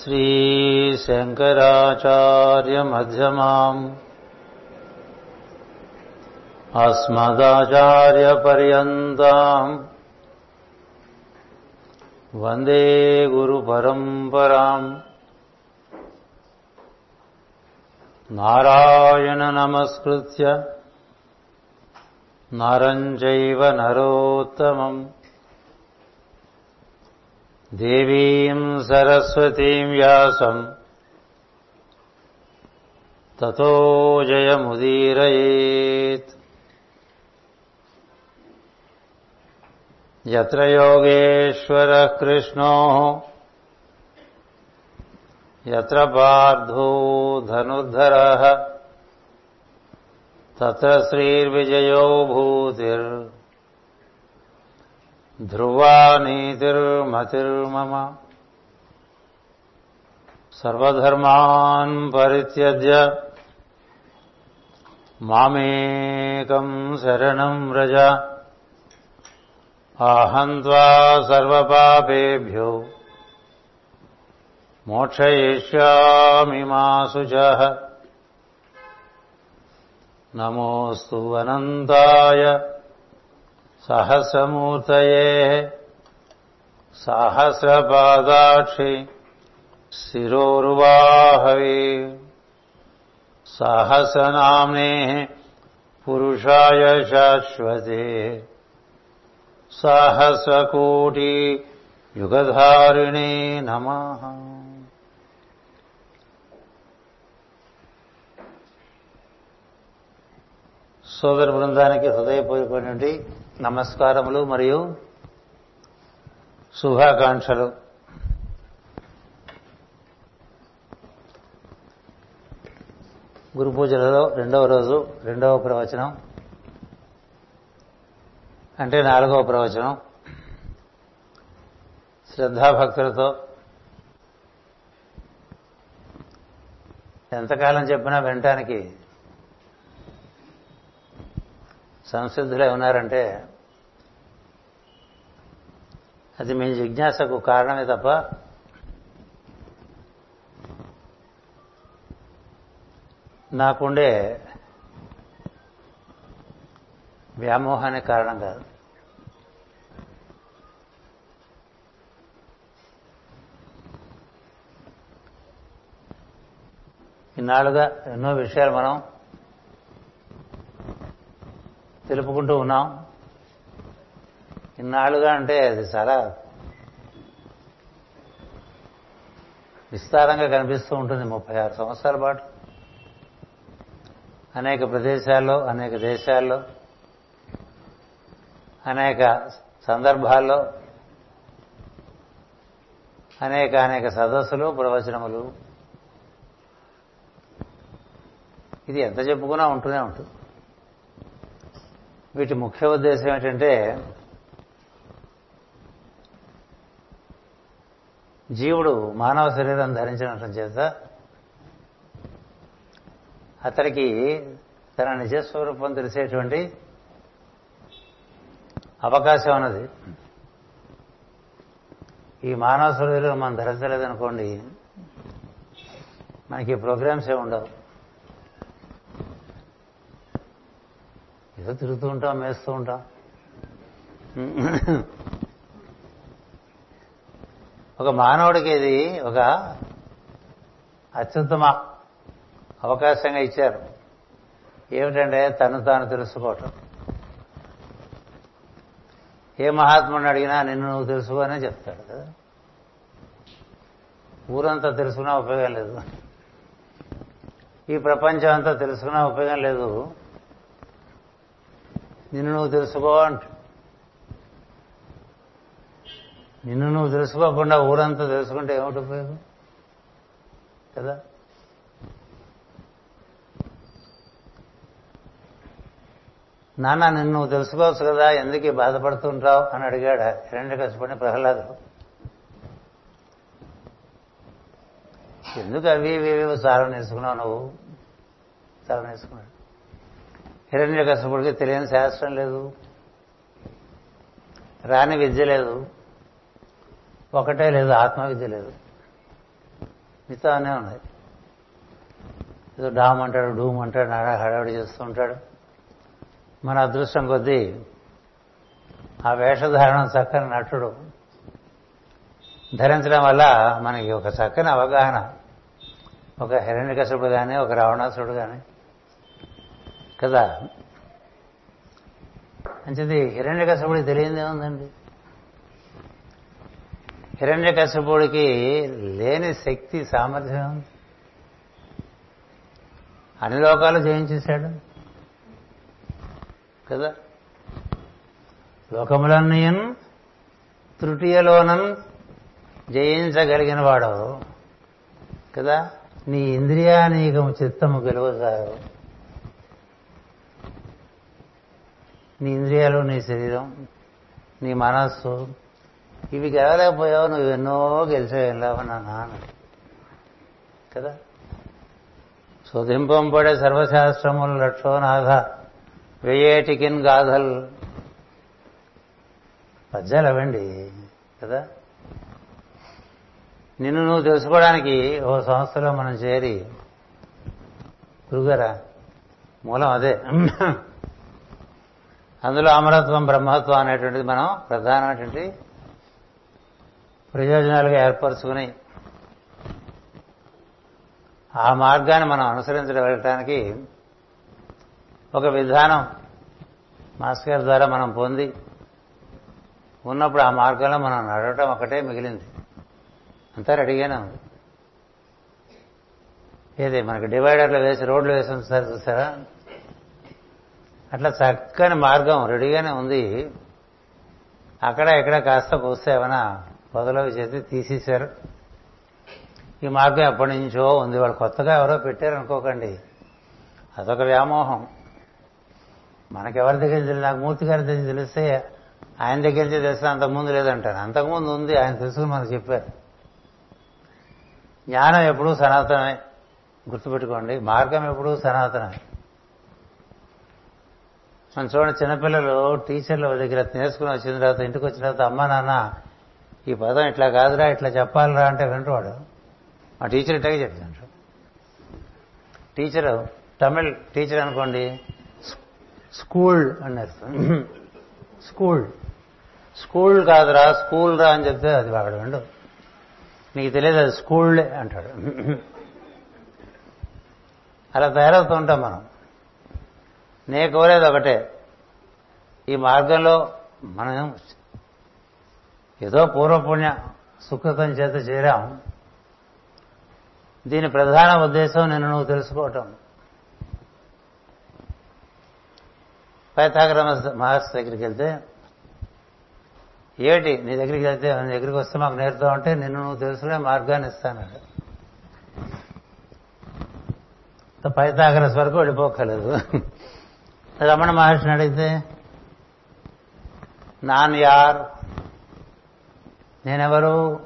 श्रीशङ्कराचार्यमध्यमाम् अस्मदाचार्यपर्यन्ताम् वन्दे गुरुपरम्पराम् नारायणनमस्कृत्य नरम् चैव नरोत्तमम् देवीम् सरस्वतीम् व्यासम् ततो जयमुदीरयेत्। यत्र योगेश्वरः कृष्णो यत्र पार्थो धनुर्धरः तत्र श्रीर्विजयो भूतिर् ध्रुवा नीतिर्मतिर्मम सर्वधर्मान् परित्यज्य मामेकम् शरणम् व्रज। अहम् त्वा सर्वपापेभ्यो। मोक्षयिष्यामि मा शुचः। नमोऽस्तु अनन्ताय సహస్రమూర్తయే సహస్రపాదాక్షి శిరోరువాహవి. సహస్రనామ్నే పురుషాయ శాశ్వతే. సహస్రకోటి యుగధారిణే నమ. సోదర బృందానికి హృదయపూర్వకమైనటువంటి నమస్కారములు మరియు శుభాకాంక్షలు. గురు పూజలలో రెండవ రోజు రెండవ ప్రవచనం అంటే నాలుగవ ప్రవచనం. శ్రద్ధాభక్తులతో ఎంతకాలం చెప్పినా వినటానికి సంసిద్ధులై ఉన్నారంటే అది మీ జిజ్ఞాసకు కారణమే తప్ప నాకుండే వ్యామోహానికి కారణం కాదు. ఇన్నాళ్ళుగా ఎన్నో విషయాలు మనం తెలుపుకుంటూ ఉన్నాం. ఇన్నాళ్ళుగా అంటే అది చాలా విస్తారంగా కనిపిస్తూ ఉంటుంది ముప్పై ఆరు సంవత్సరాల పాటు. అనేక ప్రదేశాల్లో అనేక దేశాల్లో అనేక సందర్భాల్లో అనేక అనేక సదస్సులు ప్రవచనములు. ఇది ఎంత చెప్పుకున్నా ఉంటూనే ఉంటుంది. వీటి ముఖ్య ఉద్దేశం ఏంటంటే జీవుడు మానవ శరీరం ధరించినట్టు చేత అతడికి తన నిజస్వరూపం తెలిసేటువంటి అవకాశం ఉన్నది. ఈ మానవ శరీరం మనం ధరించలేదనుకోండి మనకి ప్రోగ్రామ్స్ ఏ ఉండవు. ఏదో తిరుగుతూ ఉంటాం మేస్తూ ఉంటాం. ఒక మానవుడికి ఇది ఒక అత్యుత్తమ అవకాశంగా ఇచ్చారు. ఏమిటంటే తను తాను తెలుసుకోవటం. ఏ మహాత్ముడిని అడిగినా నిన్ను నువ్వు తెలుసుకోనే చెప్తాడు కదా. ఊరంతా తెలుసుకున్నా ఉపయోగం లేదు. ఈ ప్రపంచం అంతా తెలుసుకున్నా ఉపయోగం లేదు. నిన్ను నువ్వు తెలుసుకో అంట నిన్ను నువ్వు తెలుసుకోకుండా ఊరంతా తెలుసుకుంటే ఏమిటి ఉపయోగం? కదా? నాన్న నిన్ను నువ్వు తెలుసుకోవచ్చు కదా ఎందుకు బాధపడుతుంటావు అని అడిగాడు రెండు కష్టపడిన ప్రహ్లాదు. ఎందుకు అవి ఇవి సారం చాలా నేర్చుకున్నావు నువ్వు? చాలా నేర్చుకున్నాడు హిరణ్య కష్టపడికి తెలియని శాస్త్రం లేదు. రాని విద్య లేదు. ఒకటే లేదు ఆత్మవిద్య లేదు. మిగతానే ఉన్నాయి. ఏదో డామ్ అంటాడు డూమ్ అంటాడు నాడా హడావిడి చేస్తూ ఉంటాడు. మన అదృష్టం కొద్దీ ఆ వేషధారణ చక్కని నటుడు ధరించడం వల్ల మనకి ఒక చక్కని అవగాహన. ఒక హిరణ్యకశపుడు కానీ ఒక రావణాసుడు కానీ కదా? మంచిది. హిరణ్యకశపుడికి తెలియదే ఉందండి హిరణ్యకశపుడికి లేని శక్తి సామర్థ్యం ఉంది అన్ని లోకాలు జయించేశాడు. కదా? లోకములన్నయన్ తృతీయలోనన్ జయించగలిగిన వాడు. కదా? నీ ఇంద్రియానీకము చిత్తము గెలువగారు. నీ ఇంద్రియాలు నీ శరీరం నీ మనస్సు ఇవి గెలవలేకపోయావు నువ్వు ఎన్నో గెలిచావు నా నాన్న? కదా? శోధింపంపడే సర్వశాస్త్రములు లక్షోనాథ వెయ్యేటికిన్ గాథల్ పద్యాలు అవండి కదా? నిన్ను నువ్వు తెలుసుకోవడానికి ఓ సంస్థలో మనం చేరి గురుగారా మూలం అదే. అందులో అమరత్వం బ్రహ్మత్వం అనేటువంటిది మనం ప్రధానమైనటువంటి ప్రయోజనాలుగా ఏర్పరచుకుని ఆ మార్గాన్ని మనం అనుసరించడం వెళ్ళటానికి ఒక విధానం మాస్టర్ గారి ద్వారా మనం పొంది ఉన్నప్పుడు ఆ మార్గంలో మనం నడవటం ఒకటే మిగిలింది. అంతా రెడీగానే ఉంది. ఏది మనకి డివైడర్లు వేసి రోడ్లు వేసి ఉంచుతారు చూసారా? అట్లా చక్కని మార్గం రెడీగానే ఉంది. అక్కడ ఇక్కడ కాస్త కూస్తే ఏమైనా పొదలవి చేసి తీసేశారు. ఈ మార్గం ఎప్పటి నుంచో ఉంది. వాళ్ళు కొత్తగా ఎవరో పెట్టారనుకోకండి. అదొక వ్యామోహం. మనకెవరి దగ్గర తెలియదు? నాకు మూర్తి గారి దగ్గర తెలిస్తే ఆయన దగ్గర నుంచి తెలిస్తే అంతకుముందు లేదంటారు. అంతకుముందు ఉంది. ఆయన తెలుసుకుని మనకు చెప్పారు. జ్ఞానం ఎప్పుడూ సనాతనమే. గుర్తుపెట్టుకోండి. మార్గం ఎప్పుడూ సనాతనమే. మనం చూడండి చిన్నపిల్లలు టీచర్ల దగ్గర నేర్చుకుని వచ్చిన తర్వాత ఇంటికి వచ్చిన తర్వాత అమ్మా నాన్న ఈ పదం ఇట్లా కాదురా ఇట్లా చెప్పాలిరా అంటే వింటవాడు మా టీచర్ ఇట్లాగే చెప్తుంటారు టీచర్ తమిళ్ టీచర్ అనుకోండి స్కూల్ అన్నారు. స్కూల్. స్కూల్ కాదురా స్కూల్ రా అని చెప్తే అది వాడు విండు నీకు తెలియదు అది స్కూళ్ళే అంటాడు. అలా తయారవుతూ ఉంటాం మనం. నే కోరేది ఒకటే ఈ మార్గంలో మనం ఏదో పూర్వపుణ్య సుకృతం చేత చేరాం. దీని ప్రధాన ఉద్దేశం నిన్ను నువ్వు తెలుసుకోవటం. పైతాగ్ర మహర్షి దగ్గరికి వెళ్తే ఏమిటి నీ దగ్గరికి వెళ్తే నీ దగ్గరికి వస్తే మాకు నేర్పుతావు అంటే నిన్ను నువ్వు తెలుసుకునే మార్గాన్ని ఇస్తానట పైతాగ్రస్ వరకు వెళ్ళిపోకలేదు రమణ మహర్షిని అడిగితే నాన్ యార్ నేనెవరు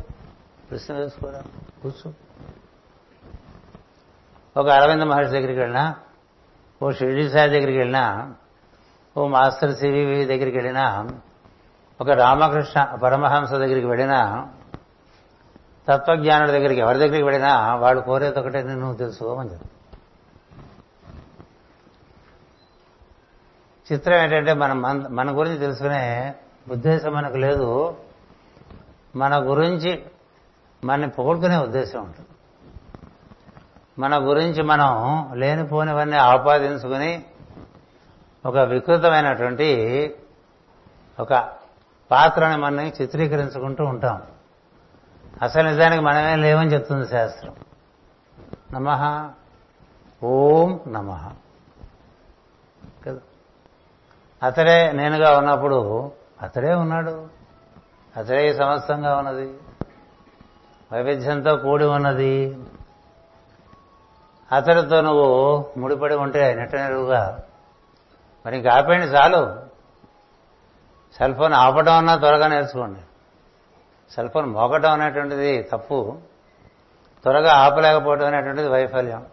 ప్రశ్న వేసుకోరా? కూర్చో. ఒక అరవింద మహర్షి దగ్గరికి వెళ్ళినా ఓ షిర్డీ సాయి దగ్గరికి వెళ్ళినా ఓ మాస్టర్ సివివి దగ్గరికి వెళ్ళినా ఒక రామకృష్ణ పరమహంస దగ్గరికి వెళ్ళినా తత్వజ్ఞానుల దగ్గరికి ఎవరి దగ్గరికి వెళ్ళినా వాళ్ళు కోరేది ఒకటే నువ్వు తెలుసుకోమని చెప్పి. చిత్రం ఏంటంటే మనం మన గురించి తెలుసుకునే ఉద్దేశం మనకు లేదు. మన గురించి మనని పొగుడుకునే ఉద్దేశం ఉంటుంది. మన గురించి మనం లేనిపోనివన్నీ ఆపాదించుకుని ఒక వికృతమైనటువంటి ఒక పాత్రని మనం చిత్రీకరించుకుంటూ ఉంటాం. అసలు నిజానికి మనమే లేవని చెప్తుంది శాస్త్రం. నమ ఓం నమ. కదా? అతడే నేనుగా ఉన్నప్పుడు అతడే ఉన్నాడు. అతడే సమస్తంగా ఉన్నది. వైవిధ్యంతో కూడి ఉన్నది. అతడితో నువ్వు ముడిపడి ఉంటే నెట్టనెరువుగా మరి ఇంకా ఆపేయండి చాలు. సెల్ ఫోన్ ఆపడం అన్నా త్వరగా నేర్చుకోండి. సెల్ ఫోన్ మోగటం అనేటువంటిది తప్పు. త్వరగా ఆపలేకపోవడం అనేటువంటిది వైఫల్యం.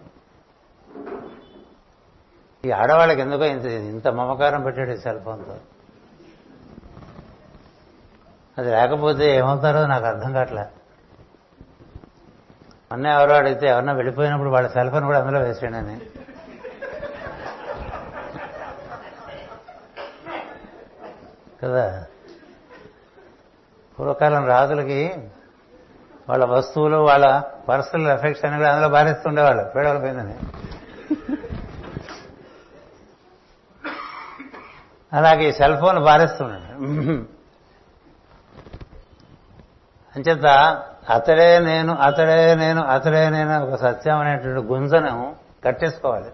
ఈ ఆడవాళ్ళకి ఎందుకో ఇంత ఇంత మమకారం పెట్టాడు ఈ సెల్ ఫోన్తో. అది లేకపోతే ఏమవుతారో నాకు అర్థం కావట్లే. మొన్న ఎవరో అడిగితే ఎవరన్నా వెళ్ళిపోయినప్పుడు వాళ్ళ సెల్ ఫోన్ కూడా అందులో వేసేయండి కదా? పూర్వకాలం రాజులకి వాళ్ళ వస్తువులు వాళ్ళ పర్సనల్ ఎఫెక్ట్స్ అని కూడా అందులో బారేస్తుండేవాళ్ళు. పేడవలపోయిందని అలాగే ఈ సెల్ ఫోన్ బారేస్తున్నాడు అంచేత అతడే నేను అతడే నేను అతడే నేను ఒక సత్యం అనేటువంటి గుంజను కట్టేసుకోవాలి.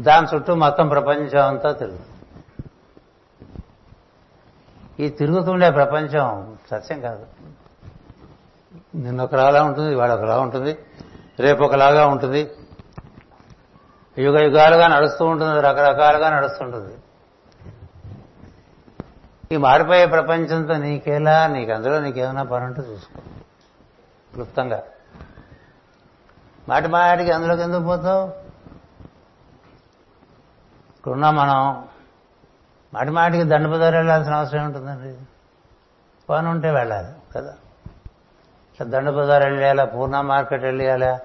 దాని చుట్టూ మొత్తం ప్రపంచం అంతా తిరుగుతుంది. ఈ తిరుగుతుండే ప్రపంచం సత్యం కాదు. నిన్న ఒకలాగా ఉంటుంది ఇవాళ ఒకలా ఉంటుంది రేపు ఒకలాగా ఉంటుంది. యుగ యుగాలుగా నడుస్తూ ఉంటుంది రకరకాలుగా నడుస్తుంటుంది. ఈ మారిపోయే ప్రపంచంతో నీకేలా నీకు అందులో నీకేమైనా పని ఉంటే చూసుకో. క్లుప్తంగా. మాటి మాటికి అందులోకి ఎందుకు పోతావు? ఇక్కడున్నా మనం మాటి మాటికి దండపదారు వెళ్ళాల్సిన అవసరం ఉంటుందండి పని ఉంటే వెళ్ళాలి కదా? ఇట్లా దండపదారు వెళ్ళాలా పూర్ణ మార్కెట్ వెళ్ళేయాలా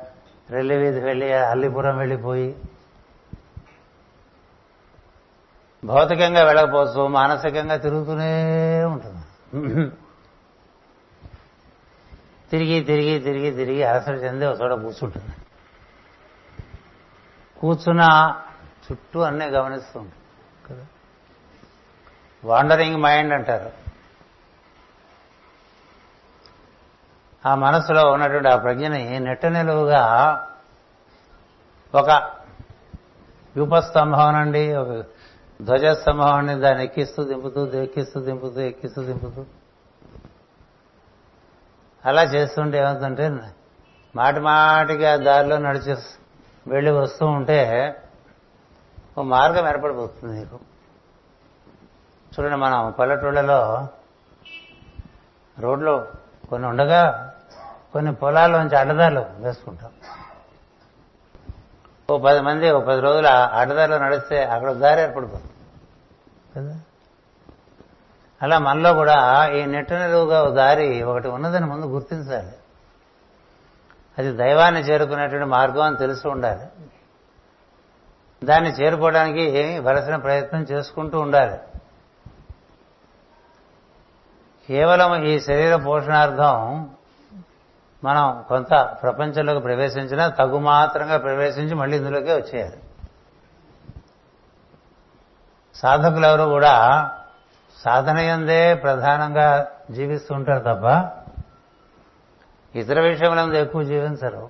రెల్లి వీధి వెళ్ళి అల్లిపురం వెళ్ళిపోయి భౌతికంగా వెళ్ళకపోవచ్చు మానసికంగా తిరుగుతూనే ఉంటుంది. తిరిగి తిరిగి తిరిగి తిరిగి అలసట చెంది ఒక చోట కూర్చుంటుంది. కూర్చున్న చుట్టూ అన్నీ గమనిస్తూ ఉంటుంది. కదా? వాండరింగ్ మైండ్ అంటారు. ఆ మనసులో ఉన్నటువంటి ఆ ప్రజ్ఞని నెట్ట నిలువుగా ఒక వ్యూపస్తంభం అండి ఒక ధ్వజస్తంభం దాన్ని ఎక్కిస్తూ దింపుతూ ఎక్కిస్తూ దింపుతూ ఎక్కిస్తూ దింపుతూ. అలా చేస్తుంటే ఏమవుతుందంటే మాటి మాటిగా దారిలో నడిచి వెళ్ళి వస్తూ ఉంటే ఓ మార్గం ఏర్పడిపోతుంది నీకు. చూడండి మనం పల్లెటూళ్ళలో రోడ్లు కొన్ని ఉండగా కొన్ని పొలాల్లోంచి అడ్డదారులు వేసుకుంటాం. ఓ పది మంది ఓ పది రోజులు అడ్డదారిలో నడిస్తే అక్కడ దారి ఏర్పడిపోతుంది. కదా? అలా మనలో కూడా ఈ నెట్ట నిలువుగా దారి ఒకటి ఉన్నదని ముందు గుర్తించాలి. అది దైవాన్ని చేరుకునేటువంటి మార్గం అని తెలుసు ఉండాలి. దాన్ని చేరుకోవడానికి వలసిన ప్రయత్నం చేసుకుంటూ ఉండాలి. కేవలం ఈ శరీర పోషణార్థం మనం కొంత ప్రపంచంలోకి ప్రవేశించినా తగు మాత్రంగా ప్రవేశించి మళ్ళీ ఇందులోకే వచ్చేయాలి. సాధకులు కూడా సాధన ఎందే ప్రధానంగా జీవిస్తూ ఉంటారు తప్ప ఇతర విషయములందు ఎక్కువ జీవించరు.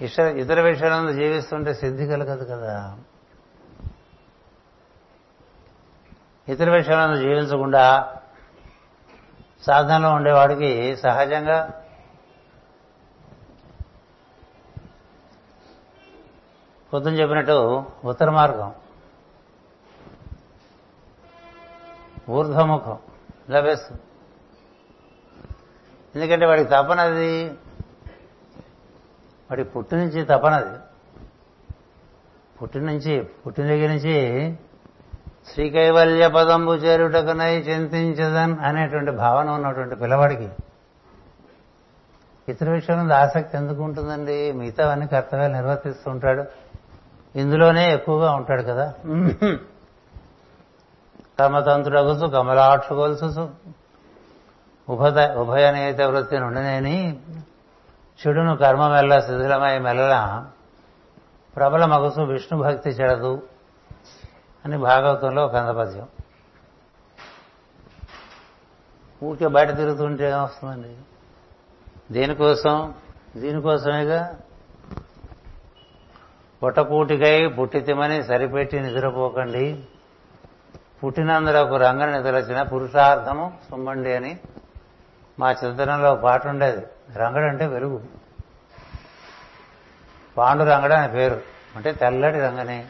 ఇతర ఇతర విషయాలందు జీవిస్తుంటే సిద్ధి కలగదు కదా. ఇతర విషయాలను జీవించకుండా సాధనలో ఉండేవాడికి సహజంగా పొద్దున చెప్పినట్టు ఉత్తర మార్గం. ఊర్ధ్వముఖం లభిస్తుంది ఎందుకంటే వాడికి తపనది వాడి పుట్టి నుంచి తపనది పుట్టి నుంచి పుట్టిన దగ్గర నుంచి శ్రీకైవల్య పదంబు చేరుటకునై చింతించదన్ అనేటువంటి భావన ఉన్నటువంటి పిల్లవాడికి. ఇతర విషయంలో ఆసక్తి ఎందుకు ఉంటుందండి? మిగతావన్నీ కర్తవ్యాలు నిర్వర్తిస్తుంటాడు ఇందులోనే ఎక్కువగా ఉంటాడు కదా. కర్మతంత్రుడగుసు కమలాక్షు గొలుసు ఉభయ ఉభయనేత వృత్తి నుండినేని చెడును కర్మ మెల్ల శిథిలమై మెల్ల ప్రబల మగసు విష్ణు భక్తి చెడదు అని భాగవతంలో ఒక అందపద్యం ఊరికే బయట తిరుగుతుంటే ఏమొస్తుందండి? దేనికోసం? దీనికోసమేగా? పుట్టపూటికై పుట్టితిమని సరిపెట్టి నిద్రపోకండి. పుట్టినందులకు రంగ నిద్రచిన పురుషార్థము సుమ్మండి అని మా చిత్రంలో పాట ఉండేది రంగడు అంటే వెలుగు. పాండురంగడు అని పేరు. అంటే తెల్లటి రంగని.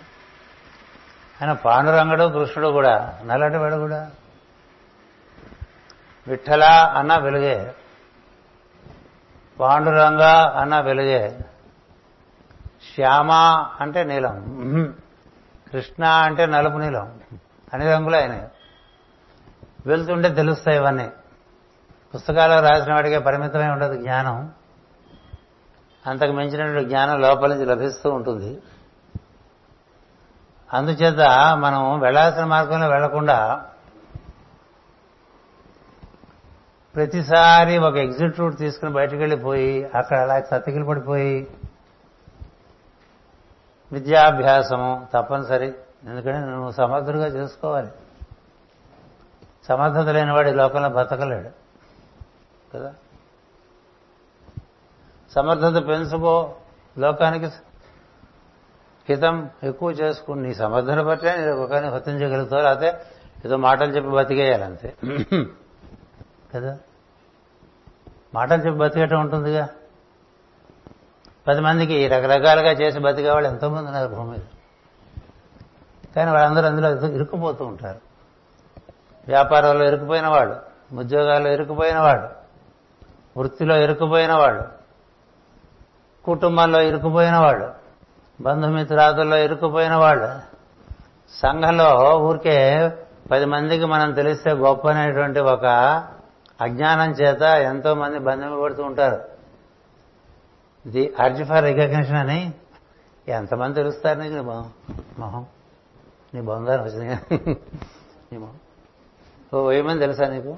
ఆయన పాండురంగడు కృష్ణుడు కూడా. నల్లటి వాడు కూడా. విఠల అన్న వెలుగే. పాండురంగ అన్న వెలుగే. శ్యామ అంటే నీలం. కృష్ణ అంటే నలుపు నీలం. అన్ని రంగులు ఆయన. వెళ్తుంటే తెలుస్తాయి ఇవన్నీ. పుస్తకాల్లో రాసిన వాడికే పరిమితమై ఉండదు జ్ఞానం. అంతకు మించినటువంటి జ్ఞానం లోపల నుంచి లభిస్తూ ఉంటుంది. అందుచేత మనం వెళ్ళాల్సిన మార్గంలో వెళ్ళకుండా ప్రతిసారి ఒక ఎగ్జిట్ రూట్ తీసుకుని బయటకు వెళ్ళిపోయి అక్కడ అలా సతికిలు పడిపోయి విద్యాభ్యాసము తప్పనిసరి. ఎందుకంటే నువ్వు సమర్థుడిగా చేసుకోవాలి. సమర్థత లేనివాడు ఈ లోకంలో బతకలేడు. కదా? సమర్థత పెంచుకో. లోకానికి హితం ఎక్కువ చేసుకుని నీ సమర్థన బట్టే నీ ఒకరిని హతం చేయగలుగుతావు. లేకపోతే ఏదో మాటలు చెప్పి బతికేయాలి అంతే. కదా? మాటలు చెప్పి బతికేయటం ఉంటుందిగా. పది మందికి రకరకాలుగా చేసి బతికేవాళ్ళు ఎంతోమంది ఉన్నారు భూమి మీద కానీ వాళ్ళందరూ అందులో ఇరుక్కుపోతూ ఉంటారు. వ్యాపారంలో ఇరుక్కుపోయిన వాడు ఉద్యోగాల్లో ఇరుక్కుపోయిన వాడు వృత్తిలో ఇరుక్కుపోయిన వాడు కుటుంబంలో ఇరుక్కుపోయిన వాడు బంధుమిత్రాదుల్లో ఇరుక్కుపోయిన వాడు సంఘంలో ఊరికే పది మందికి మనం తెలిస్తే గొప్ప అనేటువంటి ఒక అజ్ఞానం చేత ఎంతో మంది బంధింపబడుతూ ఉంటారు. ది అర్జ్ ఫర్ రికగ్నిషన్ అని ఎంతమంది తెలుస్తారు నీకు? మొహం. నీ బంగారం వచ్చింది ఓ వెయ్యి మంది తెలుసా నీకు?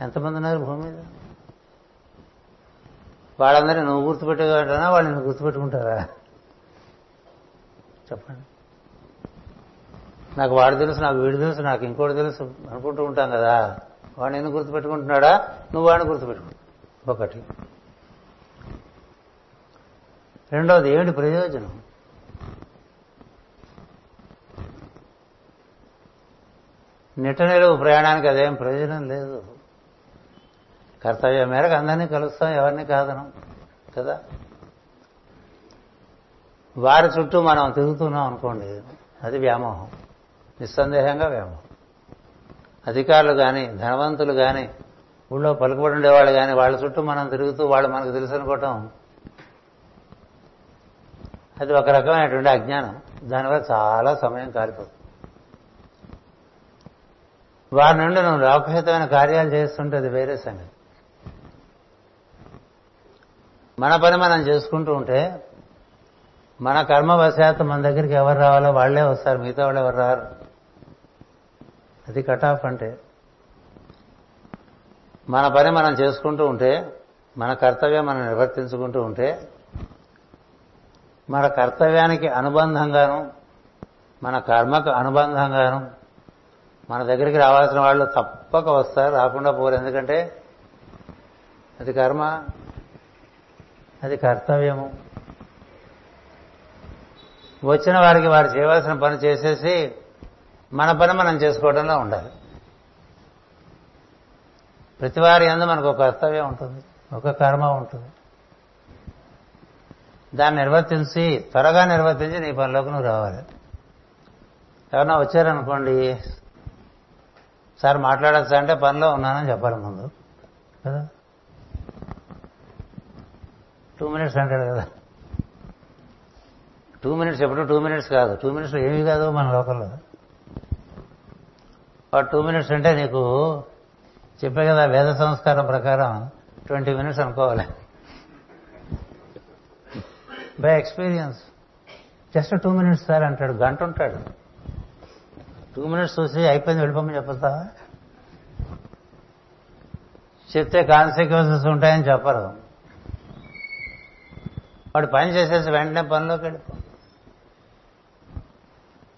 ఎంతమంది ఉన్నారు భూమి మీద? వాళ్ళందరినీ నువ్వు గుర్తుపెట్టుకుంటానా వాళ్ళు నువ్వు గుర్తుపెట్టుకుంటారా? చెప్పండి. నాకు వాడు తెలుసు నాకు వీడు తెలుసు నాకు ఇంకోటి తెలుసు అనుకుంటూ ఉంటాం కదా. వాడు నేను గుర్తుపెట్టుకుంటున్నాడా? నువ్వు వాడిని గుర్తుపెట్టుకుంటా. ఒకటి. రెండవది ఏమిటి ప్రయోజనం? నిట్టనిలువు ప్రయాణానికి అదేం ప్రయోజనం లేదు. కర్తవ్యం మేరకు అందరినీ కలుస్తాం ఎవరిని కాదనం కదా? వారి చుట్టూ మనం తిరుగుతున్నాం అనుకోండి అది వ్యామోహం నిస్సందేహంగా వ్యామోహం. అధికారులు కానీ ధనవంతులు కానీ ఊళ్ళో పలుకుబడి ఉండేవాళ్ళు కానీ వాళ్ళ చుట్టూ మనం తిరుగుతూ వాళ్ళు మనకు తెలుసు అనుకోవటం అది ఒక రకమైనటువంటి అజ్ఞానం. దానివల్ల చాలా సమయం కాలిపోతుంది. వారి నుండి నువ్వు లోకహితమైన కార్యాలు చేస్తుంటే అది వేరే సంగతి. మన పని మనం చేసుకుంటూ ఉంటే మన కర్మవశాత్తు మన దగ్గరికి ఎవరు రావాలో వాళ్ళే వస్తారు మిగతా వాళ్ళు ఎవరు రారు. అది కట్ ఆఫ్ అంటే మన పని మనం చేసుకుంటూ ఉంటే మన కర్తవ్యం మనం నిర్వర్తించుకుంటూ ఉంటే మన కర్తవ్యానికి అనుబంధంగాను మన కర్మకు అనుబంధంగాను మన దగ్గరికి రావాల్సిన వాళ్ళు తప్పక వస్తారు రాకుండా పోరు. ఎందుకంటే అది కర్మ అది కర్తవ్యము. వచ్చిన వారికి వారు చేయవలసిన పని చేసేసి మన పని మనం చేసుకోవడంలో ఉండాలి. ప్రతి వారి అందు మనకు ఒక కర్తవ్యం ఉంటుంది ఒక కర్మ ఉంటుంది. దాన్ని నిర్వర్తించి త్వరగా నిర్వర్తించి నీ పనిలోకి నువ్వు రావాలి. ఎవరన్నా వచ్చారనుకోండి సార్ మాట్లాడచ్చా అంటే పనిలో ఉన్నానని చెప్పాలి ముందు. కదా? టూ మినిట్స్ అంటాడు కదా. టూ మినిట్స్ ఎప్పుడు టూ మినిట్స్ కాదు. టూ మినిట్స్ ఏమీ కాదు మన లోకల్లో టూ మినిట్స్ అంటే నీకు చెప్పే కదా వేద సంస్కారం ప్రకారం ట్వంటీ మినిట్స్ అనుకోవాలి. By experience just two minutes sir అంటాడు. గంట ఉంటాడు. టూ మినిట్స్ చూసి అయిపోయింది వెళ్ళిపోమని చెప్తావా చెప్తే కాన్సిక్వెన్సెస్ ఉంటాయని చెప్పరు. వాడు పని చేసేసి వెంటనే పనిలోకి వెళ్ళిపో.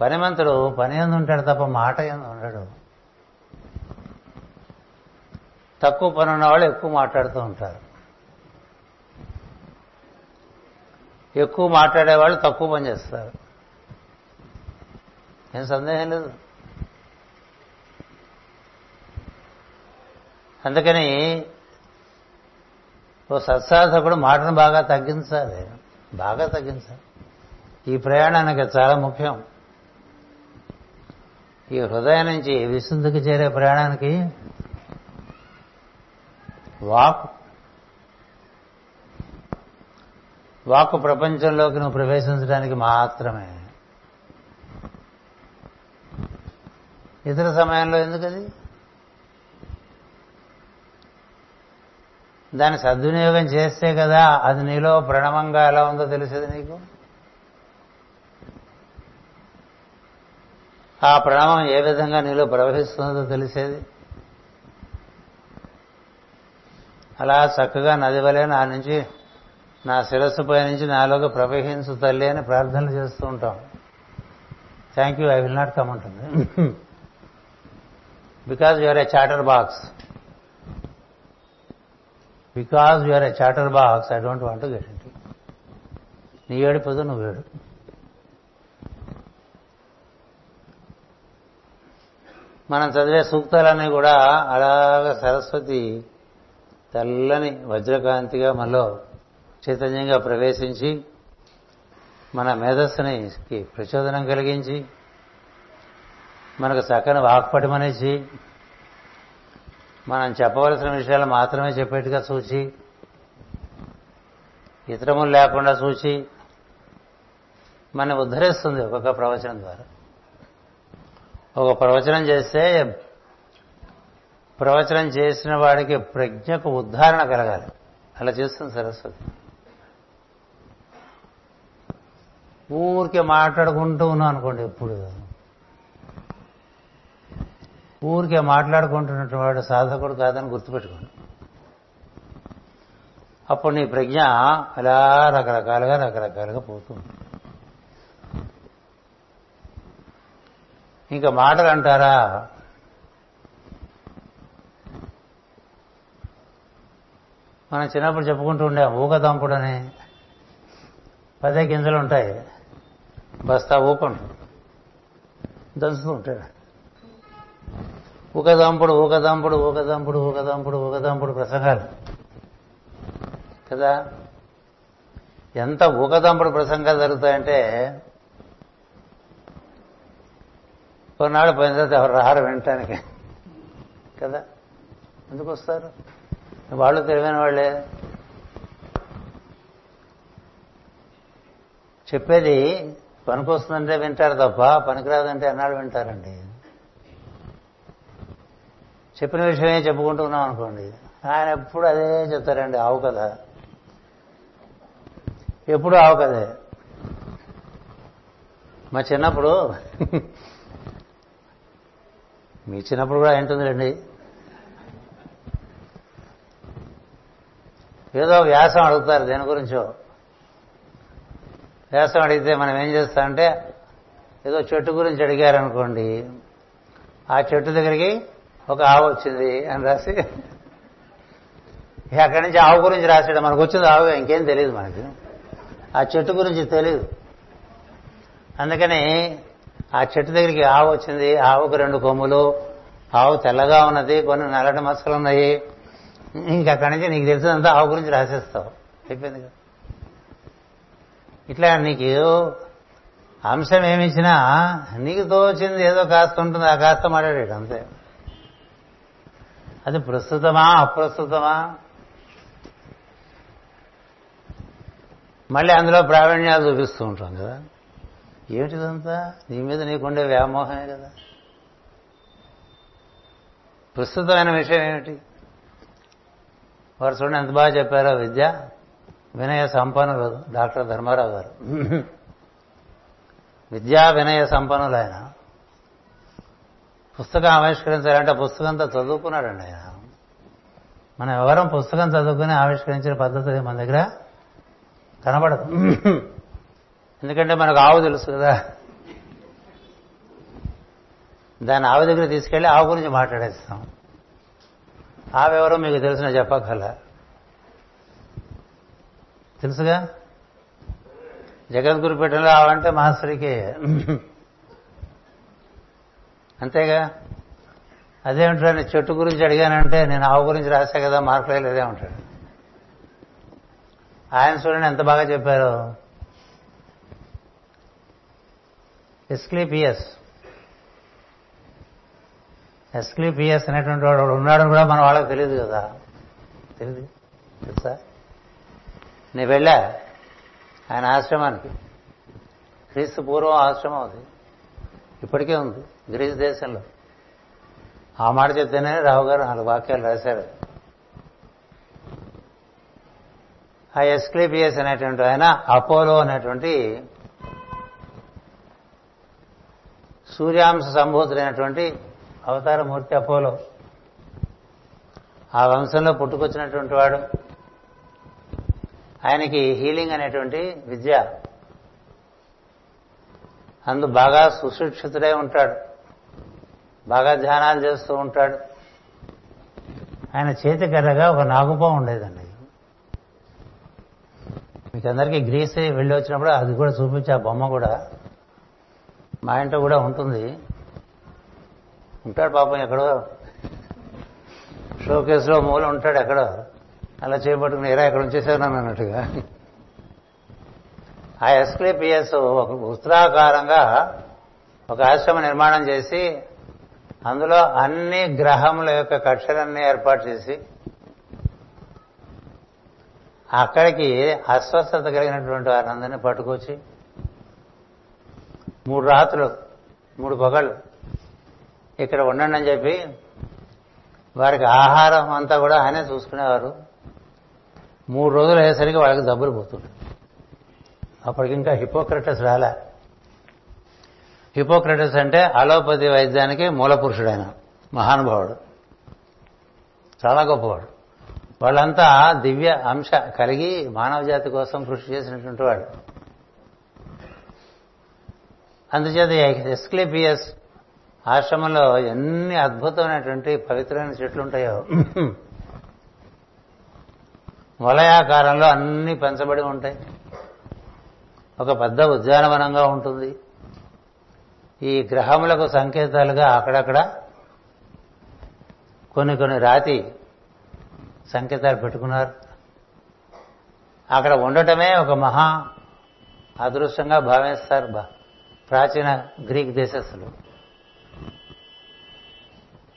పనిమంతుడు పని ఎందు ఉంటాడు తప్ప మాట ఎందు ఉండడు. తక్కువ పని ఉన్నవాళ్ళు ఎక్కువ మాట్లాడుతూ ఉంటారు. ఎక్కువ మాట్లాడే వాళ్ళు తక్కువ పని చేస్తారు. ఏం సందేహం లేదు. అందుకని ఓ సత్సాధకుడు మాటను బాగా తగ్గించాలి. బాగా తగ్గించాలి. ఈ ప్రయాణానికి చాలా ముఖ్యం. ఈ హృదయం నుంచి విసుందుకు చేరే ప్రయాణానికి వాక్ వాక్ ప్రపంచంలోకి నువ్వు ప్రవేశించడానికి మాత్రమే. ఇతర సమయంలో ఎందుకది? దాన్ని సద్వినియోగం చేస్తే కదా అది నీలో ప్రణవంగా ఎలా ఉందో తెలిసేది నీకు? ఆ ప్రణవం ఏ విధంగా నీలో ప్రవహిస్తుందో తెలిసేది? అలా చక్కగా నది వలె నా నుంచి నా శిరస్సుపై నుంచి నాలోకి ప్రవహించు తల్లి అని ప్రార్థనలు చేస్తూ ఉంటాం. Thank you I will not come ఉంటుంది because you're a chatterbox because you're a chatterbox I don't want get it నీ ఏడిపోదు పొద్దు ఏడు. మనం చదివే సూక్తాలన్నీ కూడా అలాగ సరస్వతి తెల్లని వజ్రకాంతిగా మనలో చైతన్యంగా ప్రవేశించి మన మేధస్సుని ప్రచోదనం కలిగించి మనకు చక్కని వాక్పటిమనిచ్చి మనం చెప్పవలసిన విషయాలు మాత్రమే చెప్పేట్టుగా చూచి ఇతరములు లేకుండా చూచి మన ఉద్ధరిస్తుంది ఒక్కొక్క ప్రవచనం ద్వారా. ఒక ప్రవచనం చేస్తే ప్రవచనం చేసిన వాడికి ప్రజ్ఞకు ఉద్ధారణ కలగాలి. అలా చేస్తుంది సరస్వతి. ఊరికే మాట్లాడుకుంటూ ఉన్నాం అనుకోండి ఎప్పుడు ఊరికే మాట్లాడుకుంటున్నట్టు వాడు సాధకుడు కాదని గుర్తుపెట్టుకోండి. అప్పుడు నీ ప్రజ్ఞ అలా రకరకాలుగా రకరకాలుగా పోతుంది ఇంకా మాటలు అంటారా? మనం చిన్నప్పుడు చెప్పుకుంటూ ఉండే ఊకదంపుడని పదే గింజలు ఉంటాయి. బస్తా ఊకుంటు దంచుతూ ఉంటాడు. ఊకదంపుడు ఊకదంపుడు ఊకదంపుడు ఊకదంపుడు ఊకదంపుడు ప్రసంగాలు. కదా? ఎంత ఊకదంపుడు ప్రసంగాలు జరుగుతాయంటే కొన్నాళ్ళు పోయిన తర్వాత ఎవరు రారు వినటానికి. కదా? ఎందుకు వస్తారు? వాళ్ళు తెలివైన వాళ్ళే. చెప్పేది పనికొస్తుందంటే వింటారు తప్ప పనికిరాదంటే అన్నాడు వింటారండి? చెప్పిన విషయమే చెప్పుకుంటూ ఉన్నాం అనుకోండి. ఆయన ఎప్పుడు అదే చెప్తారండి ఆవు కదా ఎప్పుడు ఆవు కదే మా చిన్నప్పుడు మీ చిన్నప్పుడు కూడా ఏంటుందిలేండి ఏదో వ్యాసం అడుగుతారు దేని గురించో. వ్యాసం అడిగితే మనం ఏం చేస్తామంటే ఏదో చెట్టు గురించి అడిగారనుకోండి. ఆ చెట్టు దగ్గరికి ఒక ఆవు వచ్చింది అని రాసి అక్కడి నుంచి ఆవు గురించి రాసాడు మనకు వచ్చింది ఆవు ఇంకేం తెలియదు మనకి. ఆ చెట్టు గురించి తెలియదు అందుకని ఆ చెట్టు దగ్గరికి ఆవు వచ్చింది. ఆవుకు రెండు కొమ్ములు. ఆవు తెల్లగా ఉన్నది కొన్ని నల్లటి మచ్చలు ఉన్నాయి. ఇంక అక్కడి నుంచి నీకు తెలిసినంత ఆవు గురించి రాసేస్తావు. అయిపోయింది కదా. ఇట్లా నీకు అంశం ఏమిచ్చినా నీకు తోచింది ఏదో కాస్త ఉంటుంది ఆ కాస్త మాట్లాడాడు అంతే. అది ప్రస్తుతమా అప్రస్తుతమా? మళ్ళీ అందులో ప్రావీణ్యాలు చూపిస్తూ ఉంటాం కదా. ఏమిటిదంతా? నీ మీద నీకుండే వ్యామోహమే కదా. ప్రస్తుతమైన విషయం ఏమిటి? వారు చూడండి ఎంత బాగా చెప్పారో విద్య. వినయ సంపన్నులు డాక్టర్ ధర్మారావు గారు. విద్యా వినయ సంపన్నులు ఆయన. పుస్తకం ఆవిష్కరించాలంటే పుస్తకంతో చదువుకున్నాడండి ఆయన. మనం ఎవరం పుస్తకం చదువుకుని ఆవిష్కరించిన పద్ధతి మన దగ్గర కనబడదు. ఎందుకంటే మనకు ఆవు తెలుసు కదా. దాన్ని ఆవు దగ్గర తీసుకెళ్ళి ఆవు గురించి మాట్లాడేస్తాం. ఆవెవరో మీకు తెలిసిన చెప్పగల తెలుసుగా? జగద్గురుపేటలో ఆవంటే మాస్టర్కి అంతేగా? అదేమిటాడు చెట్టు గురించి అడిగానంటే నేను ఆవు గురించి రాశా కదా మార్కులు లేదే ఉంటాడు ఆయన చూడండి ఎంత బాగా చెప్పారు? ఎస్క్లీపియస్. ఎస్క్లీపియస్ అనేటువంటి వాడు ఉన్నాడని కూడా మన వాళ్ళకి తెలియదు కదా. తెలియదు తెలుసా? నేను వెళ్ళా ఆయన ఆశ్రమానికి. క్రీస్తు పూర్వం ఆశ్రమం అది. ఇప్పటికే ఉంది. గ్రీస్ దేశంలో. ఆ మాట చెప్తేనే రావు గారు నాలుగు వాక్యాలు రాశారు. ఆ ఎస్క్లేపియస్ అనేటువంటి ఆయన అపోలో అనేటువంటి సూర్యాంశ సంభూతుడైనటువంటి అవతారమూర్తి అపోలో. ఆ వంశంలో పుట్టుకొచ్చినటువంటి వాడు. ఆయనకి హీలింగ్ అనేటువంటి విద్య అందు బాగా సుశిక్షితుడై ఉంటాడు. బాగా ధ్యానాలు చేస్తూ ఉంటాడు. ఆయన చేతి కర్రగా ఒక నాగుపా ఉండేదండి. మీకు అందరికీ గ్రీస్ వెళ్ళి వచ్చినప్పుడు అది కూడా చూపించి ఆ బొమ్మ కూడా మా ఇంట్లో కూడా ఉంటుంది. ఉంటాడు పాపం ఎక్కడో. షోకేస్లో మూల ఉంటాడు ఎక్కడో. అలా చేపట్టుకుని ఎరా ఎక్కడ ఉంచేసాను అన్నట్టుగా. ఆ ఎస్క్లేపియస్ ఒక ఉత్తరాకారంగా ఒక ఆశ్రమ నిర్మాణం చేసి అందులో అన్ని గ్రహముల యొక్క కక్షలన్నీ ఏర్పాటు చేసి అక్కడికి అస్వస్థత కలిగినటువంటి వారందరినీ పట్టుకొచ్చి మూడు రాత్రులు మూడు పగళ్ళు ఇక్కడ ఉండండి అని చెప్పి వారికి ఆహారం అంతా కూడా ఆయనే చూసుకునేవారు. మూడు రోజులు అయ్యేసరికి వాళ్ళకి డబ్బులు పోతుంది అప్పటికి ఇంకా హిపోక్రటస్ రాలే. హిపోక్రటస్ అంటే అలోపతి వైద్యానికి మూల పురుషుడు ఆయన మహానుభావుడు. చాలా గొప్పవాడు. వాళ్ళంతా దివ్య అంశ కలిగి మానవ జాతి కోసం కృషి చేసినటువంటి వాడు. అందుచేత ఎస్క్లేపియస్ ఆశ్రమంలో ఎన్ని అద్భుతమైనటువంటి పవిత్రమైన చెట్లు ఉంటాయో వలయాకారంలో అన్ని పెంచబడి ఉంటాయి. ఒక పెద్ద ఉద్యానవనంగా ఉంటుంది. ఈ గ్రహములకు సంకేతాలుగా అక్కడక్కడ కొన్ని కొన్ని రాతి సంకేతాలు పెట్టుకున్నారు. అక్కడ ఉండటమే ఒక మహా అదృష్టంగా భావిస్తారు ప్రాచీన గ్రీక్ దేశస్తులు.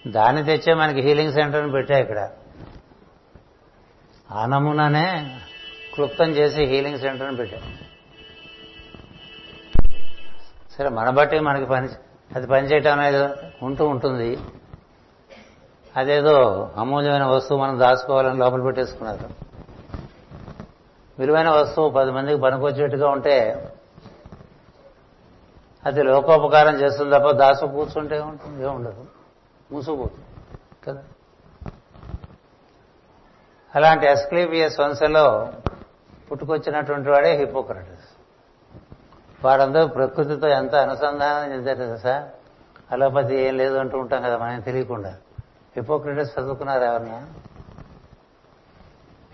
దాన్ని తెచ్చే మనకి హీలింగ్ సెంటర్ని పెట్టా ఇక్కడ. ఆ నమూనానే క్లుప్తం చేసి హీలింగ్ సెంటర్ని పెట్టారు. సరే మన బట్టి మనకి పని అది పనిచేయటం అనేది ఉంటూ ఉంటుంది. అదేదో అమూల్యమైన వస్తువు మనం దాచుకోవాలని లోపల పెట్టేసుకున్నారు. విలువైన వస్తువు పది మందికి పనికొచ్చేట్టుగా ఉంటే అది లోకోపకారం చేస్తుంది తప్ప దాసు కూర్చుంటే ఉంటుంది ఏముండదు మూసుకుపోతుంది కదా? అలాంటి ఎస్క్లీపియస్ వంశలో పుట్టుకొచ్చినటువంటి వాడే హిపోక్రటిస్. వారందరూ ప్రకృతితో ఎంత అనుసంధానం చెందారు తెలుసా? అలోపతి ఏం లేదు అంటూ ఉంటాం కదా మనం తెలియకుండా. హిపోక్రటస్ చదువుకున్నారు ఎవరన్నా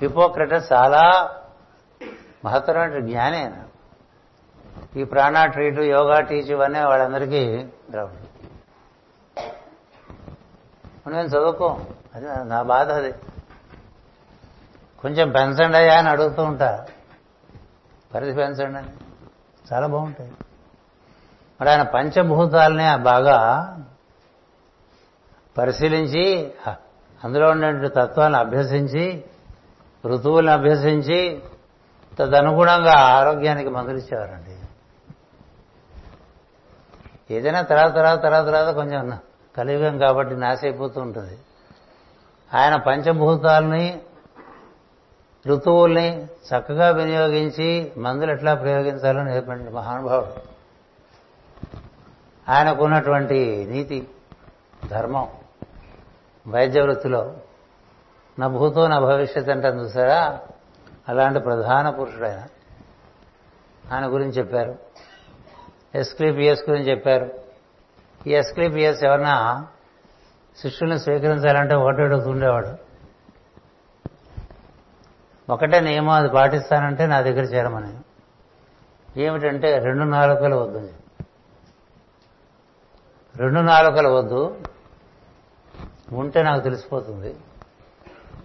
హిపోక్రటస్ చాలా మహత్తరమైన జ్ఞాని ఆయన. ఈ ప్రాణ ట్రీట్ యోగా టీచ్ ఇవన్నీ వాళ్ళందరికీ రావు నేను చదువుకో? అది నా బాధ అది. కొంచెం పెంచండి అయ్యా అని అడుగుతూ ఉంటా. పరిధి పెంచండి అని చాలా బాగుంటాయి. మరి ఆయన పంచభూతాలనే బాగా పరిశీలించి అందులో ఉండే తత్వాన్ని అభ్యసించి ఋతువుల్ని అభ్యసించి తదనుగుణంగా ఆరోగ్యానికి మందులు ఇచ్చేవారండి ఏదైనా తర్వాత తర్వాత తర్వాత తర్వాత కొంచెం కలియుగం కాబట్టి నాశ అయిపోతూ ఉంటుంది. ఆయన పంచభూతాలని ఋతువుల్ని చక్కగా వినియోగించి మందులు ఎట్లా ప్రయోగించాలో నేర్పండి మహానుభావుడు. ఆయనకున్నటువంటి నీతి ధర్మం వైద్య వృత్తిలో నా భూతో నా భవిష్యత్ అంటే చూసారా అలాంటి ప్రధాన పురుషుడు ఆయన ఆయన గురించి చెప్పారు. ఎస్క్లీపియస్ గురించి చెప్పారు. ఈ ఎస్క్లీపియస్ ఎవరన్నా శిష్యుల్ని స్వీకరించాలంటే ఒకటి అడుగుతుండేవాడు ఒకటే నియమం అది పాటిస్తానంటే నా దగ్గర చేరమని ఏమిటంటే రెండు నాలుకలు వద్దు రెండు నాలుకలు వద్దు ఉంటే నాకు తెలిసిపోతుంది.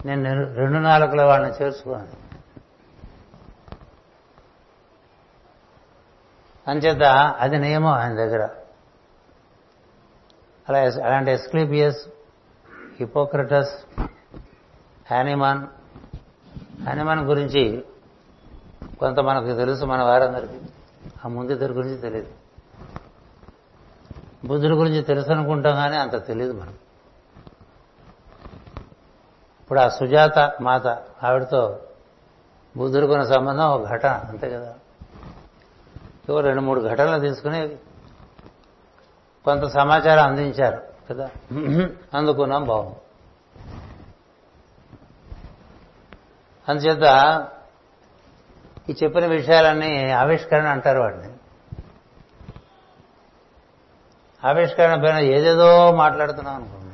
నేను రెండు నాలుకల వాళ్ళని చేర్చుకోను. అంచేత అది నియమం ఆయన దగ్గర. అలా అలాంటి ఎస్క్లీపియస్ హిపోక్రటస్ హ్యానిమాన్ హ్యానిమాన్ గురించి కొంత మనకు తెలుసు మన వారందరికీ. ఆ ముందు ఇద్దరి గురించి తెలియదు. బుద్ధుడి గురించి తెలుసు అనుకుంటాం కానీ అంత తెలియదు మనం ఇప్పుడు ఆ సుజాత మాత ఆవిడతో బుద్ధుడికి సంబంధం ఒక ఘటన అంతే కదా? ఇవో రెండు మూడు ఘటనలు తీసుకుని కొంత సమాచారం అందించారు కదా? అందుకున్నాం బాగుంది. అందుచేత ఈ చెప్పిన విషయాలన్నీ ఆవిష్కరణ అంటారు వాటిని ఆవిష్కరణ పైన ఏదేదో మాట్లాడుతున్నాం అనుకోండి.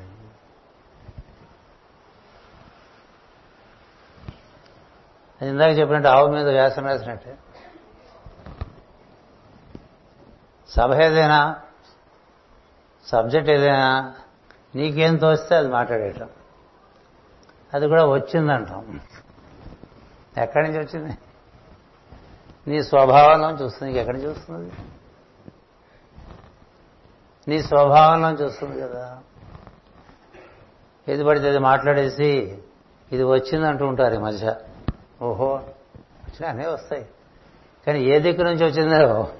అది ఇందాక చెప్పినట్టు ఆవు మీద వ్యాసం రాసినట్టే సభ ఏదైనా సబ్జెక్ట్ ఏదైనా నీకేం తోస్తే అది మాట్లాడేయటం. అది కూడా వచ్చిందంటాం. ఎక్కడి నుంచి వచ్చింది? నీ స్వభావంలో చూస్తుంది. ఎక్కడి నుంచి వస్తుంది? నీ స్వభావంలో చూస్తుంది కదా. ఏది పడితే అది మాట్లాడేసి ఇది వచ్చిందంటూ ఉంటారు ఈ మధ్య ఓహో అనే వస్తాయి. కానీ ఏ దిక్కు నుంచి వచ్చిందో?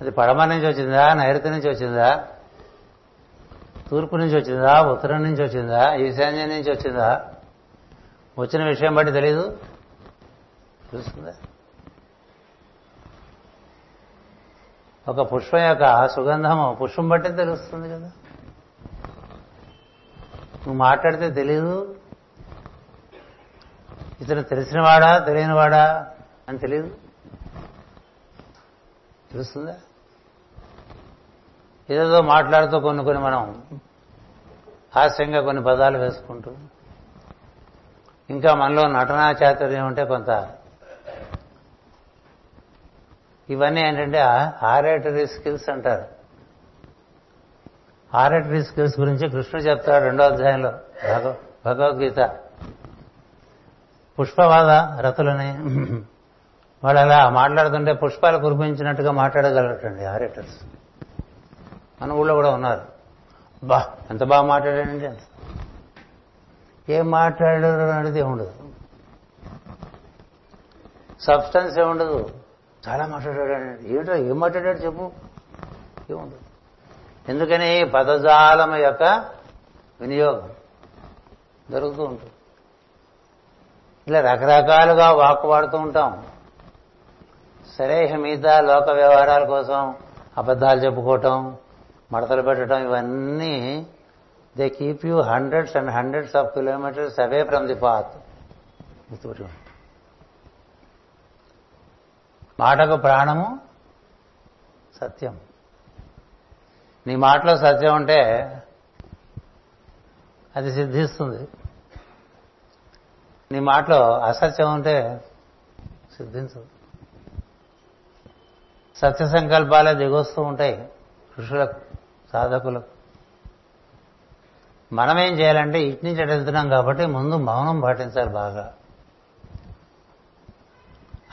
అది పడమ నుంచి వచ్చిందా? నైరుతి నుంచి వచ్చిందా? తూర్పు నుంచి వచ్చిందా? ఉత్తరం నుంచి వచ్చిందా? ఈశాన్యం నుంచి వచ్చిందా? వచ్చిన విషయం బట్టి తెలీదు. తెలుస్తుందా ఒక పుష్పం యొక్క సుగంధము పుష్పం బట్టే తెలుస్తుంది కదా. నువ్వు మాట్లాడితే తెలీదు. ఇతను తెలిసినవాడా తెలియనివాడా అని తెలియదు తెలుస్తుందా ఏదేదో మాట్లాడుతూ కొన్ని కొన్ని మనం హాస్యంగా కొన్ని పదాలు వేసుకుంటూ ఇంకా మనలో నటనా చాతుర్యం ఉంటే కొంత ఇవన్నీ ఏంటంటే ఆరేటరీ స్కిల్స్ అంటారు. ఆరేటరీ స్కిల్స్ గురించి కృష్ణుడు చెప్తాడు రెండో అధ్యాయంలో భగవద్గీత. పుష్పవాద రతులని వాళ్ళు అలా మాట్లాడుతుంటే పుష్పాలు కురిపించినట్టుగా మాట్లాడగలటండి ఆరేటర్స్ మన ఊళ్ళో కూడా ఉన్నారు. బా ఎంత బాగా మాట్లాడాడండి ఏం మాట్లాడారు అనేది ఉండదు సబ్స్టెన్స్ ఏముండదు. చాలా మాట్లాడాడు. ఏమిటో ఏం మాట్లాడాడు చెప్పు. ఏముండదు. ఎందుకని పదజాలం యొక్క వినియోగం జరుగుతూ ఉంటుంది. ఇలా రకరకాలుగా వాక్కు వాడుతూ ఉంటాం. సరే మిగతా లోక వ్యవహారాల కోసం అబద్ధాలు చెప్పుకోవటం మడతలు పెట్టడం ఇవన్నీ they keep you hundreds and hundreds of kilometres away from the path మాటకు ప్రాణము సత్యం. నీ మాటలో సత్యం ఉంటే అది సిద్ధిస్తుంది. నీ మాటలో అసత్యం ఉంటే సిద్ధించదు. సత్య సంకల్పాలే దిగొస్తూ ఉంటాయి ఋషులకు సాధకులకు. మనం ఏం చేయాలంటే ఇటు నుంచి అటు వెళ్తున్నాం కాబట్టి ముందు మౌనం పాటించాలి బాగా.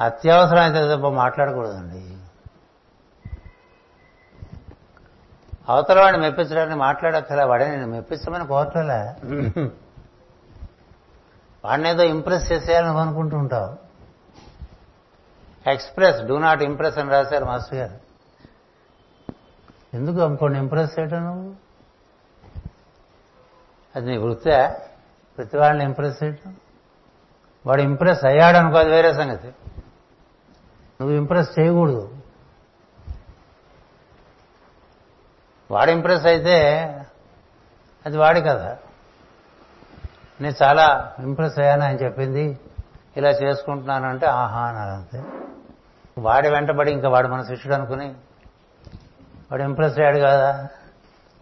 అత్యవసరం అయితే తప్ప మాట్లాడకూడదండి. అవతల వాడిని మెప్పించడానికి మాట్లాడక్కల వాడే నేను మెప్పించమని కోరట్లే ఏదో ఇంప్రెస్ చేసేయాలని అనుకుంటూ ఉంటావు ఎక్స్ప్రెస్ డూ నాట్ ఇంప్రెస్ అని రాశారు మాస్టర్ గారు. ఎందుకు అనుకోండి ఇంప్రెస్ చేయటం నువ్వు? అది నీ వృత్తే ప్రతి వాళ్ళని ఇంప్రెస్ చేయటం? వాడు ఇంప్రెస్ అయ్యాడు అనుకో అది వేరే సంగతి. నువ్వు ఇంప్రెస్ చేయకూడదు. వాడు ఇంప్రెస్ అయితే అది వాడి కదా నేను చాలా ఇంప్రెస్ అయ్యాను అని చెప్పింది. ఇలా చేసుకుంటున్నానంటే ఆహా అన్నారంతే వాడి వెంటబడి ఇంకా వాడు మన శిష్యుడు అనుకుని వాడు ఇంప్రెస్ అయ్యాడు కదా.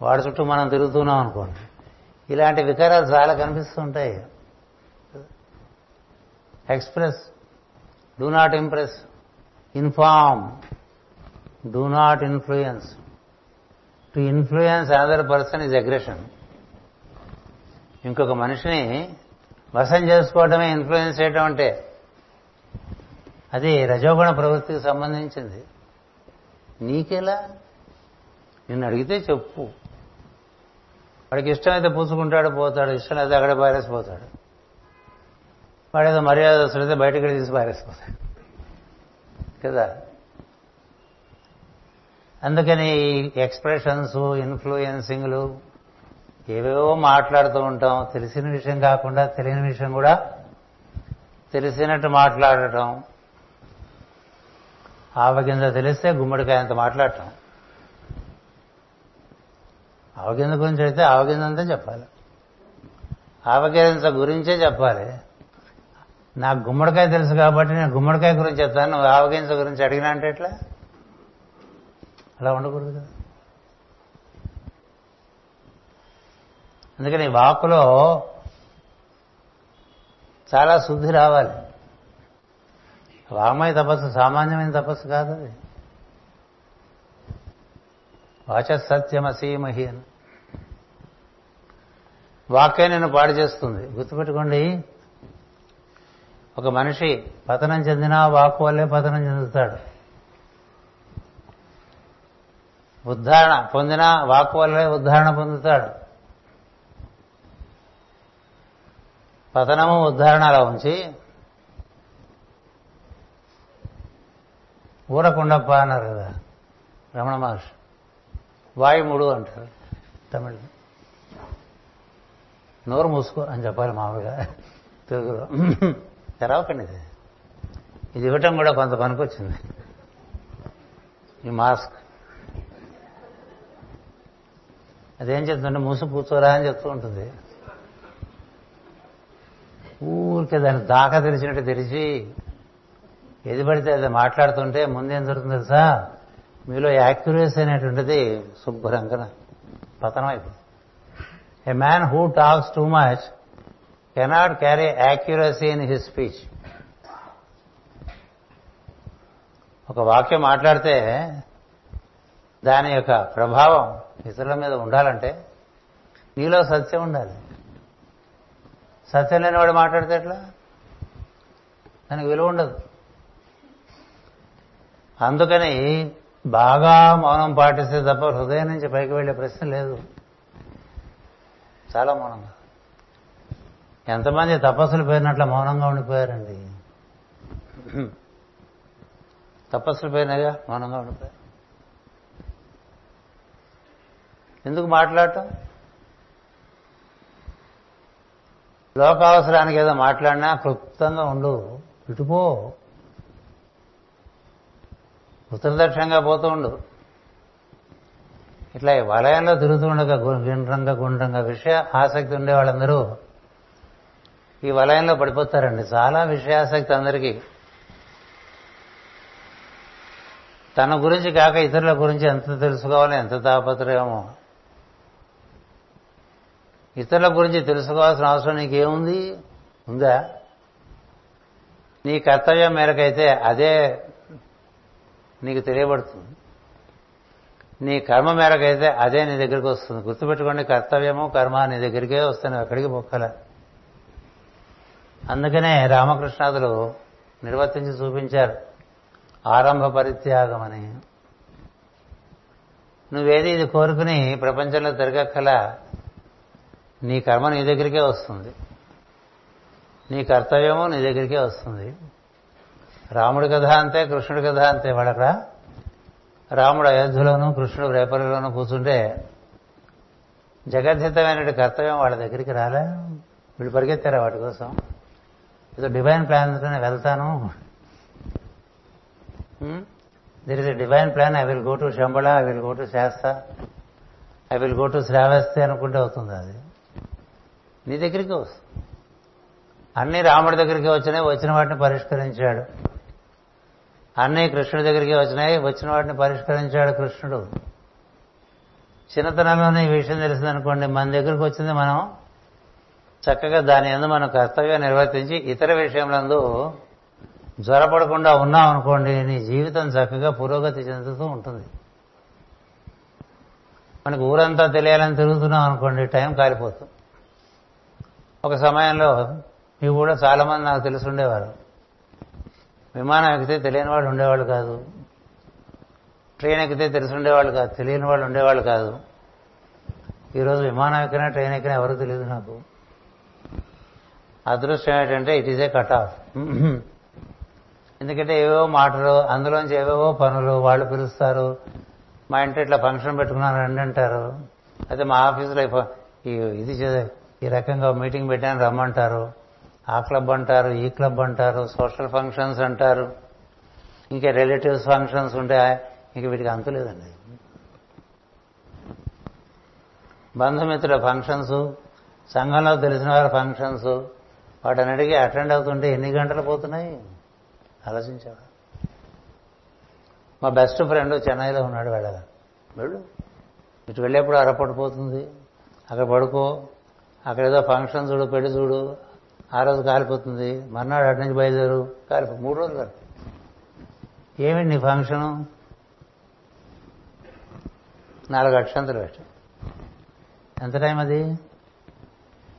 వాడి చుట్టూ మనం తిరుగుతున్నాం అనుకోండి. ఇలాంటి వికారాలు చాలా కనిపిస్తూ ఉంటాయి express do not impress inform do not influence to influence another person is aggression ఇంకొక మనిషిని వశం చేసుకోవటమే ఇన్ఫ్లుయెన్స్ చేయటం అంటే. అది రజోగుణ ప్రవృత్తికి సంబంధించింది. నీకెలా? నిన్ను అడిగితే చెప్పు. వాడికి ఇష్టమైతే పూసుకుంటాడు పోతాడు. ఇష్టం అయితే అక్కడ పారేసిపోతాడు వాడేదో మర్యాద అయితే బయటకి తీసి పారేసిపోతాడు కదా? అందుకని ఎక్స్ప్రెషన్స్ ఇన్ఫ్లుయెన్సింగ్లు ఏవేవో మాట్లాడుతూ ఉంటాం. తెలిసిన విషయం కాకుండా తెలియని విషయం కూడా తెలిసినట్టు మాట్లాడటం. ఆవగింజ తెలిస్తే గుమ్మడికాయ అంత మాట్లాడటం. అవగింద గురించి అయితే ఆవగింజ అంతా చెప్పాలి. అవగింద గురించే చెప్పాలి. నాకు గుమ్మడికాయ తెలుసు కాబట్టి నేను గుమ్మడికాయ గురించి చెప్తాను. నువ్వు ఆవగింజ గురించి అడిగినా అంటే ఎట్లా? అలా ఉండకూడదు కదా. అందుకని వాకులో చాలా శుద్ధి రావాలి. వామయ తపస్సు సామాన్యమైన తపస్సు కాదు అది. వాచ సత్యమసీమహి అని. వాక్య నేను పాడు చేస్తుంది. గుర్తుపెట్టుకోండి. ఒక మనిషి పతనం చెందినా వాక్కు వల్లే పతనం చెందుతాడు. ఉద్ధారణ పొందినా వాక్కు వల్లే ఉద్ధారణ పొందుతాడు. పతనము ఉద్ధారణ అలా ఉంచి ఊరకుండప్ప అన్నారు కదా రమణ మహర్షి. వాయుముడు అంటారు తమిళ. నోరు మూసుకో అని చెప్పాలి మామూలుగా. తెలుగులో. తెరవకండి ఇది. ఇది ఇవ్వటం కూడా కొంత పనికొచ్చింది. ఈ మాస్క్. అదేం చెప్తుంటే మూసు కూర్చోరా అని చెప్తూ ఉంటుంది. ఊరికే దాన్ని దాకా తెరిచినట్టు తెరిచి ఏది పడితే అది మాట్లాడుతుంటే ముందేం జరుగుతుంది తెలుసా? మీలో యాక్యురేస్ అనేటువంటిది శుభ్రంగా పతనం అయిపోతుంది a man who talks too much cannot carry accuracy in his speech ఒక వాక్యం మాట్లాడితే దాని యొక్క ప్రభావం ఇతరుల మీద ఉండాలంటే నీలో సత్యం ఉండాలి. సత్యం లేనివాడు మాట్లాడితే ఎట్లా? దానికి విలువ ఉండదు. అందుకని బాగా మౌనం పాటిస్తే తప్ప హృదయం నుంచి పైకి వెళ్ళే ప్రశ్న లేదు. చాలా మౌనంగా ఎంతమంది తపస్సులు పోయినట్ల మౌనంగా ఉండిపోయారండి? తపస్సులు పోయినాగా మౌనంగా ఉండిపోయారు. ఎందుకు మాట్లాడటం? లోకావసరానికి ఏదో మాట్లాడినా క్లుప్తంగా ఉండు. ఇటుపో ఉత్తరదక్షిణంగా పోతూ ఉండు. ఇట్లా ఈ వలయంలో తిరుగుతూ ఉండగా గుండ్రంగా గుండ్రంగా విషయ ఆసక్తి ఉండే వాళ్ళందరూ ఈ వలయంలో పడిపోతారండి. చాలా విషయాసక్తి అందరికీ. తన గురించి కాక ఇతరుల గురించి ఎంత తెలుసుకోవాలి ఎంత తాపత్రయమో. ఇతరుల గురించి తెలుసుకోవాల్సిన అవసరం నీకేముంది? ఉందా? నీ కర్తవ్యం మేరకైతే అదే నీకు తెలియబడుతుంది. నీ కర్మ మేరకైతే అదే నీ దగ్గరికి వస్తుంది. గుర్తుపెట్టుకోండి కర్తవ్యము కర్మ నీ దగ్గరికే వస్తాను ఎక్కడికి మొక్కల. అందుకనే రామకృష్ణాదులు నిర్వర్తించి చూపించారు ఆరంభ పరిత్యాగం అని నువ్వేది ఇది కోరుకుని ప్రపంచంలో తిరగక్కల నీ కర్మ నీ దగ్గరికే వస్తుంది. నీ కర్తవ్యము నీ దగ్గరికే వస్తుంది. రాముడి కథ అంతే కృష్ణుడి కథ అంతే. వాళ్ళక్కడ రాముడు అయోధ్యలోను కృష్ణుడు రేపల్లిలోనూ కూర్చుంటే జగద్ధితమైన కర్తవ్యం వాళ్ళ దగ్గరికి రాలే. వీళ్ళు పరిగెత్తారా వాటి కోసం? ఏదో డివైన్ ప్లాన్తోనే వెళ్తాను. There is a divine plan I will go to Shambhala I will go to శాస్త I will go to Shravasti అనుకుంటే అవుతుంది అది. నీ దగ్గరికి వస్తుంది. అన్ని రాముడి దగ్గరికి వచ్చినాయి వచ్చిన వాటిని పరిష్కరించాడు. అన్నీ కృష్ణుడి దగ్గరికి వచ్చినాయి. వచ్చిన వాటిని పరిష్కరించాడు కృష్ణుడు. చిన్నతనంలోనే ఈ విషయం తెలిసిందనుకోండి మన దగ్గరికి వచ్చింది మనం చక్కగా దాని ఎందు మనం కర్తవ్యం నిర్వర్తించి ఇతర విషయంలో జ్వరపడకుండా ఉన్నాం అనుకోండి నీ జీవితం చక్కగా పురోగతి చెందుతూ ఉంటుంది. మనకు ఊరంతా తెలియాలని తిరుగుతున్నాం అనుకోండి టైం కాలిపోతుంది. ఒక సమయంలో మీ కూడా చాలామంది నాకు తెలిసి ఉండేవారు. విమానం ఎక్కితే తెలియని వాళ్ళు ఉండేవాళ్ళు కాదు. ట్రైన్ ఎక్కితే తెలిసి ఉండేవాళ్ళు కాదు. తెలియని వాళ్ళు ఉండేవాళ్ళు కాదు. ఈరోజు విమానం ఎక్కినా ట్రైన్ ఎక్కినా ఎవరు తెలియదు నాకు. అదృష్టం ఏంటంటే it is a cut off ఎందుకంటే ఏవేవో మాటలు అందులోంచి ఏవేవో పనులు వాళ్ళు పిలుస్తారు. మా ఇంట్లో ఇట్లా ఫంక్షన్ పెట్టుకున్నాను రండి అంటారు. అయితే మా ఆఫీసులో ఈ ఇది ఈ రకంగా మీటింగ్ పెట్టాను రమ్మంటారు. ఆ క్లబ్ అంటారు ఈ క్లబ్ అంటారు సోషల్ ఫంక్షన్స్ అంటారు. ఇంకా రిలేటివ్స్ ఫంక్షన్స్ ఉంటే ఇంక వీటికి అంతు లేదండి. బంధుమిత్రుల ఫంక్షన్స్ సంఘంలో తెలిసిన వారి ఫంక్షన్స్ వాటన్నిటికీ అటెండ్ అవుతుంటే ఎన్ని గంటలు పోతున్నాయి? ఆలోచించావా? మా బెస్ట్ ఫ్రెండ్ చెన్నైలో ఉన్నాడు వెళ్ళగా వెళ్ళు. ఇటు వెళ్ళేప్పుడు అరపట్టు పోతుంది. అక్కడ పడుకో. అక్కడ ఏదో ఫంక్షన్ చూడు పెళ్ళి చూడు. ఆ రోజు కాలిపోతుంది. మర్నాడు అటు నుంచి బయలుదేరు. కాలిపో మూడు రోజులు కాదు ఏమిటి నీ ఫంక్షను? నాలుగు అక్షంతలు పెట్టు ఎంత టైం అది?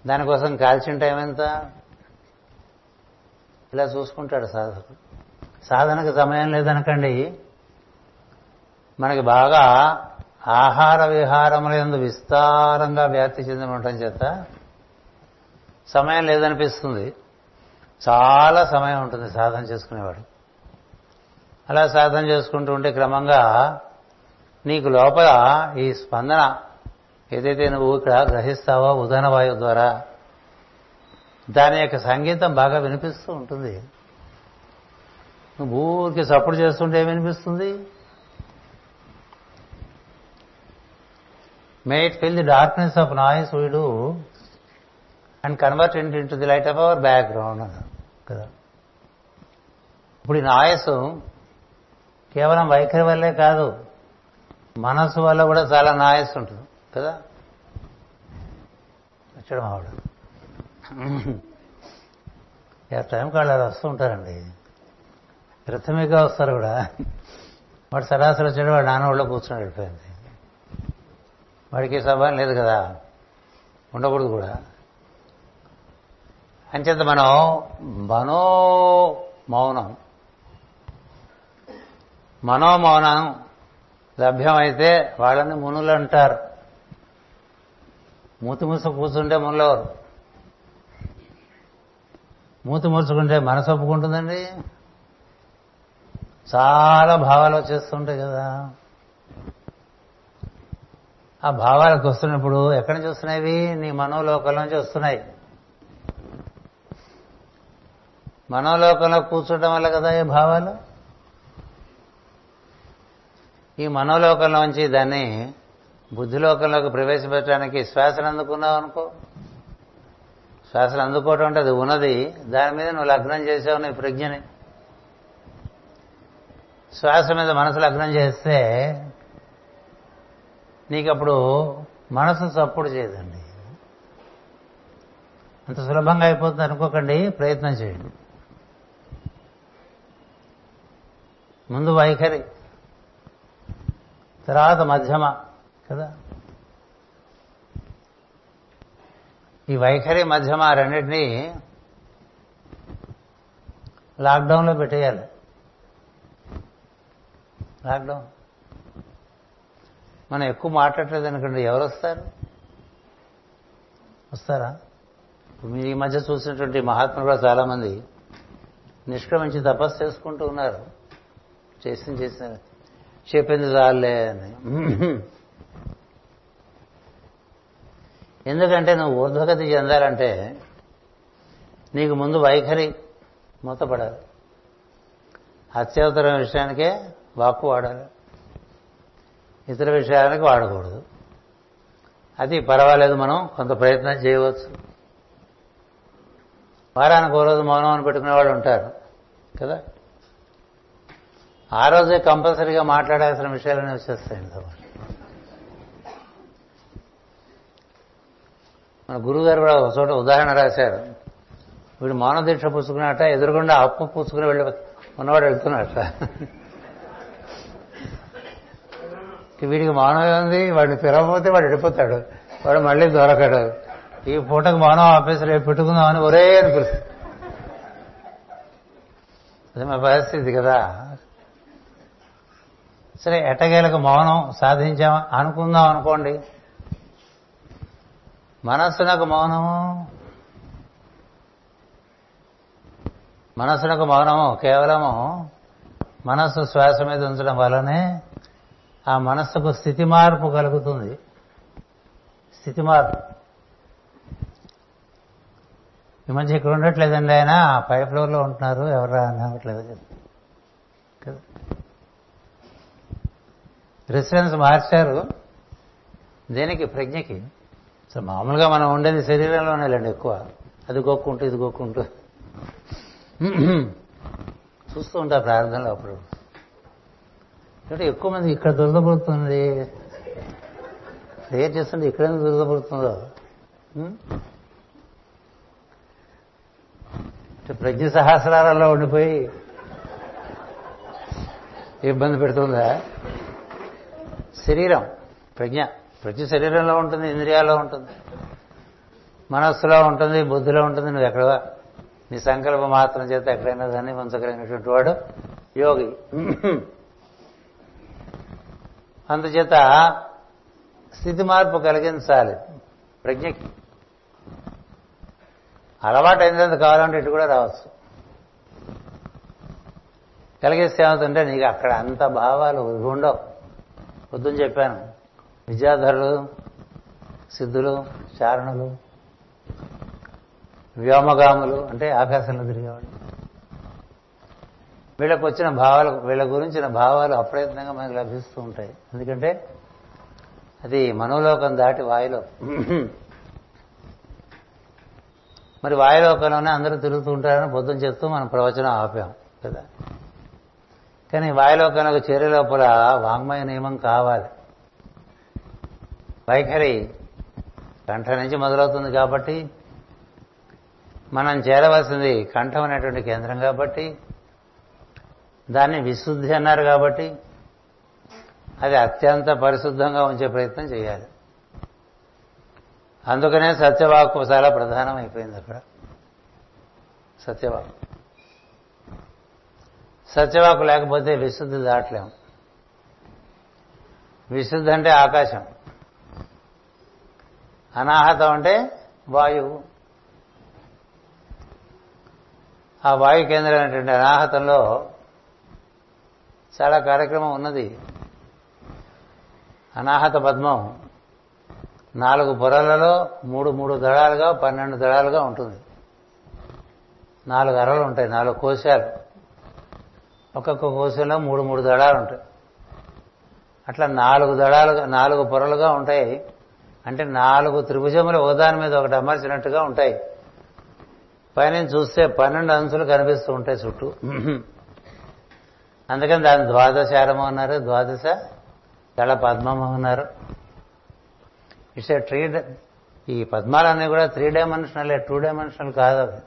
దానికోసం కాల్చిన టైం ఎంత? ఇలా చూసుకుంటాడు సాధకుడు సాధనకు సమయం లేదనకండి. మనకి బాగా ఆహార విహారములందు విస్తారంగా వ్యాప్తి చెంది ఉండటం చేత సమయం లేదనిపిస్తుంది. చాలా సమయం ఉంటుంది సాధన చేసుకునేవాడు. అలా సాధన చేసుకుంటూ ఉంటే క్రమంగా నీకు లోపల ఈ స్పందన ఏదైతే నువ్వు ఇక్కడ గ్రహిస్తావో ఉదన వాయువు ద్వారా దాని యొక్క సంగీతం బాగా వినిపిస్తూ ఉంటుంది. నువ్వు ఊరికి సపోర్ట్ చేస్తుంటే వినిపిస్తుంది? May it fill the darkness of noise వీడు అండ్ కన్వర్ట్ ఇంట్ into the light of our background కదా. ఇప్పుడు ఈ నాయస్ కేవలం వైఖరి వల్లే కాదు మనసు వల్ల కూడా చాలా నాయస్ ఉంటుంది కదా? వచ్చాడు మావాడు ఆ టైంకి వాళ్ళు అలా వస్తూ ఉంటారండి. ప్రథమిగా వస్తారు కూడా. వాడు సరాసరి వచ్చాడు వాడు నాన్న ఒళ్ళో కూర్చుని వెళ్ళిపోయింది. వాడికి సభ లేదు కదా. ఉండకూడదు కూడా. అంచేత మనం మనో మౌనం మనోమౌనం లభ్యమైతే వాళ్ళని మునులు అంటారు. మూతి మూస కూర్చుంటే మునులెవరు మూతి మూసుకుంటే మనసు ఒప్పుకుంటుందండి? చాలా భావాలు వచ్చేస్తుంటాయి కదా. ఆ భావాలకు వస్తున్నప్పుడు ఎక్కడి నుంచి వస్తున్నాయి నీ మనోలోకం నుంచి వస్తున్నాయి. మనోలోకంలో కూర్చోటం వల్ల కదా ఈ భావాలు? ఈ మనోలోకంలోంచి దాన్ని బుద్ధిలోకంలోకి ప్రవేశపెట్టడానికి శ్వాసను అందుకున్నావు అనుకో. శ్వాసను అందుకోవటం అంటే అది ఉన్నది. దాని మీద నువ్వు లగ్నం చేసావు నీ ప్రజ్ఞని. శ్వాస మీద మనసు లగ్నం చేస్తే నీకు అప్పుడు మనసు చప్పుడు చేయదండి. అంత సులభంగా అయిపోతుంది అనుకోకండి ప్రయత్నం చేయండి. ముందు వైఖరి తర్వాత మధ్యమ కదా? ఈ వైఖరి మధ్యమ రెండింటినీ లాక్డౌన్లో పెట్టేయాలి. లాక్డౌన్. మనం ఎక్కువ మాట్లాడలేదు అనుకోండి ఎవరు వస్తారు? వస్తారా? మీరు ఈ మధ్య చూసినటువంటి మహాత్ములు కూడా చాలామంది నిష్క్రమించి తపస్సు చేసుకుంటూ ఉన్నారు. చేసింది చేసిన చెప్పింది రాలే అని. ఎందుకంటే నువ్వు ఊర్ధ్వగతి చెందాలంటే నీకు ముందు వైఖరి మూతపడాలి. అత్యవసరం విషయానికే వాక్కు వాడాలి. ఇతర విషయానికి వాడకూడదు. అది పర్వాలేదు మనం కొంత ప్రయత్నం చేయవచ్చు. వారానికి ఓ రోజు మౌనం అని పెట్టుకునే వాళ్ళు ఉంటారు కదా? ఆ రోజే కంపల్సరీగా మాట్లాడాల్సిన విషయాలన్నీ వచ్చేస్తాయండి మన గురుగారు కూడా ఒక చోట ఉదాహరణ రాశారు. వీడు మానవ దీక్ష పుచ్చుకున్నట్ట ఎదురుగుండా అప్పు పుచ్చుకుని వెళ్ళి ఉన్నవాడు వెళ్తున్నట్ట వీడికి మానవ ఉంది వాడిని పిలవకపోతే వాడు వెళ్ళిపోతాడు. వాడు మళ్ళీ దొరకడు. ఈ పూటకు మానవ ఆపేసి పెట్టుకుందామని ఒరే అని పిలుస్తుంది అది మా పరిస్థితి కదా. సరే ఎట్టగేలకు మౌనం సాధించాం అనుకుందాం అనుకోండి. మనస్సునకు మౌనము? మనస్సునకు మౌనము కేవలము మనస్సు శ్వాస మీద ఉంచడం వల్లనే ఆ మనస్సుకు స్థితి మార్పు కలుగుతుంది. స్థితి మార్పు. ఈ మధ్య ఇక్కడ ఉండట్లేదండి ఆయన. పై ఫ్లోర్లో ఉంటున్నారు. ఎవరు అనట్లేదు రెసిడెన్స్ మార్చారు. దేనికి? ప్రజ్ఞకి. సో మామూలుగా మనం ఉండేది శరీరంలోనే లేండి ఎక్కువ. అది గోక్కుంటూ ఇది గోక్కుంటూ. చూస్తూ ఉంటారు ప్రార్థనలో అప్పుడు. అంటే ఎక్కువ మంది ఇక్కడ దురదపడుతుంది. ప్రేయర్ చేస్తుంటే ఇక్కడ దురదపడుతుందో. ప్రజ్ఞ సహస్రాలలో ఉండిపోయి ఇబ్బంది పెడుతుందా? శరీరం ప్రజ్ఞ. ప్రతి శరీరంలో ఉంటుంది ఇంద్రియాల్లో ఉంటుంది. మనస్సులో ఉంటుంది బుద్ధిలో ఉంటుంది నువ్వు ఎక్కడ నీ సంకల్పం మాత్రం చేత ఎక్కడైనా దాన్ని ఉంచగలిగినటువంటి వాడు యోగి. అందుచేత స్థితి మార్పు కలిగించాలి ప్రజ్ఞకి. అలవాటు అయినంత కావాలంటే ఇటు కూడా రావచ్చు. కలిగేస్తే ఏమవుతుంటే నీకు అక్కడ అంత భావాలు ఉండవు. పొద్దున చెప్పాను. విద్యాధరులు సిద్ధులు చారణులు వ్యోమగాములు అంటే ఆకాశంలో తిరిగేవాడు వీళ్ళకు వచ్చిన భావాలు వీళ్ళ గురించిన భావాలు అప్రయత్నంగా మనకు లభిస్తూ ఉంటాయి. ఎందుకంటే అది మనోలోకం దాటి వాయులో. మరి వాయులోకంలోనే అందరూ తిరుగుతూ ఉంటారని పొద్దున చెప్తూ మనం ప్రవచనం ఆపాం కదా. కానీ వాయులోకంలోకి చేరే లోపల వాంగ్మయ నియమం కావాలి. వైఖరి కంఠ నుంచి మొదలవుతుంది కాబట్టి మనం చేరవలసింది కంఠం అనేటువంటి కేంద్రం కాబట్టి దాన్ని విశుద్ధి అన్నారు కాబట్టి అది అత్యంత పరిశుద్ధంగా ఉంచే ప్రయత్నం చేయాలి. అందుకనే సత్యవాక్కు చాలా ప్రధానం అయిపోయింది అక్కడ. సత్యవాక్కు. సత్యవాకు లేకపోతే విశుద్ధి దాటలేము. విశుద్ధి అంటే ఆకాశం. అనాహతం అంటే వాయువు. ఆ వాయు కేంద్రమైనటువంటి అనాహతంలో చాలా కార్యక్రమం ఉన్నది. అనాహత పద్మం నాలుగు పొరలలో మూడు మూడు దళాలుగా పన్నెండు దళాలుగా ఉంటుంది. నాలుగు అరలు ఉంటాయి నాలుగు కోశాలు. ఒక్కొక్క కోశంలో మూడు మూడు దళాలు ఉంటాయి. అట్లా నాలుగు దళాలుగా నాలుగు పొరలుగా ఉంటాయి. అంటే నాలుగు త్రిభుజములు ఒకదాని మీద ఒకటి అమర్చినట్టుగా ఉంటాయి. పైన చూస్తే పన్నెండు అంచులు కనిపిస్తూ ఉంటాయి చుట్టూ. అందుకని దాని ద్వాదశారము అన్నారు. ద్వాదశ దళ పద్మము అన్నారు. ఇట్స్ ఏ త్రీ ఈ పద్మాలన్నీ కూడా త్రీ డైమెన్షనల్ టూ డైమెన్షనల్ కాదు అది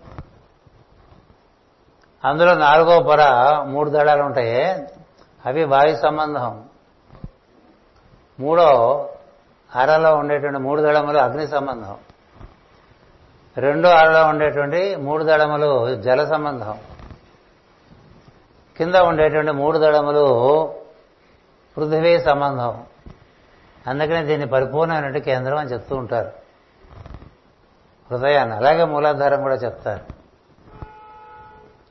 అందులో నాలుగో పొర మూడు దళాలు ఉంటాయి. అవి వాయు సంబంధం. మూడో అరలో ఉండేటువంటి మూడు దళములు అగ్ని సంబంధం. రెండో అరలో ఉండేటువంటి మూడు దళములు జల సంబంధం. కింద ఉండేటువంటి మూడు దళములు పృథివీ సంబంధం. అందుకనే దీన్ని పరిపూర్ణమైనటువంటి కేంద్రం అని చెప్తూ ఉంటారు. హృదయాన్ని. అలాగే మూలాధారం కూడా చెప్తారు.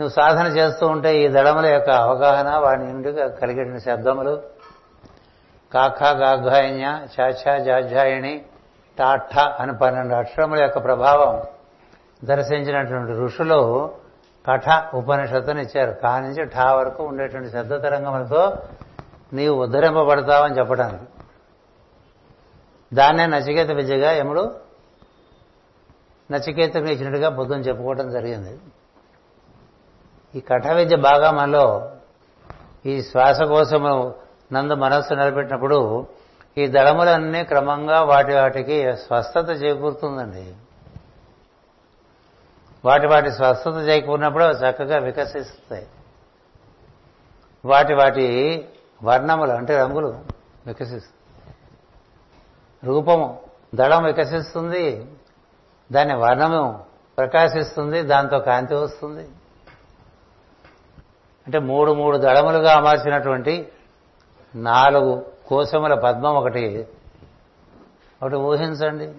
నువ్వు సాధన చేస్తూ ఉంటే ఈ దళముల యొక్క అవగాహన వాడి నుండి కలిగిన శబ్దములు. కాఖా గాఘాయణ్య చాచా జాజాయణి టాఠ అని పన్నెండు అక్షరముల యొక్క ప్రభావం దర్శించినటువంటి ఋషులు కఠ ఉపనిషత్తుని ఇచ్చారు. కా నుంచి ఠా వరకు ఉండేటువంటి శబ్ద తరంగములతో నీవు ఉద్ధరింపబడతావని చెప్పడానికి దాన్నే నచికేత విద్యగా ఎముడు నచికేతకు ఇచ్చినట్టుగా బుద్ధం చెప్పుకోవడం జరిగింది. ఈ కఠ విద్య బాగా మనలో ఈ శ్వాసకోశము నందు మనస్సు నిలబెట్టినప్పుడు ఈ దళములన్నీ క్రమంగా వాటి వాటికి స్వస్థత చేకూరుతుందండి. వాటి వాటి స్వస్థత చేకూరినప్పుడు చక్కగా వికసిస్తాయి. వాటి వాటి వర్ణములు అంటే రంగులు వికసిస్తాయి. రూపము దళం వికసిస్తుంది దాని వర్ణము ప్రకాశిస్తుంది దాంతో కాంతి వస్తుంది. అంటే మూడు మూడు దళములుగా అమర్చినటువంటి నాలుగు కోశముల పద్మం ఒకటి. ఒకటి ఊహించండి.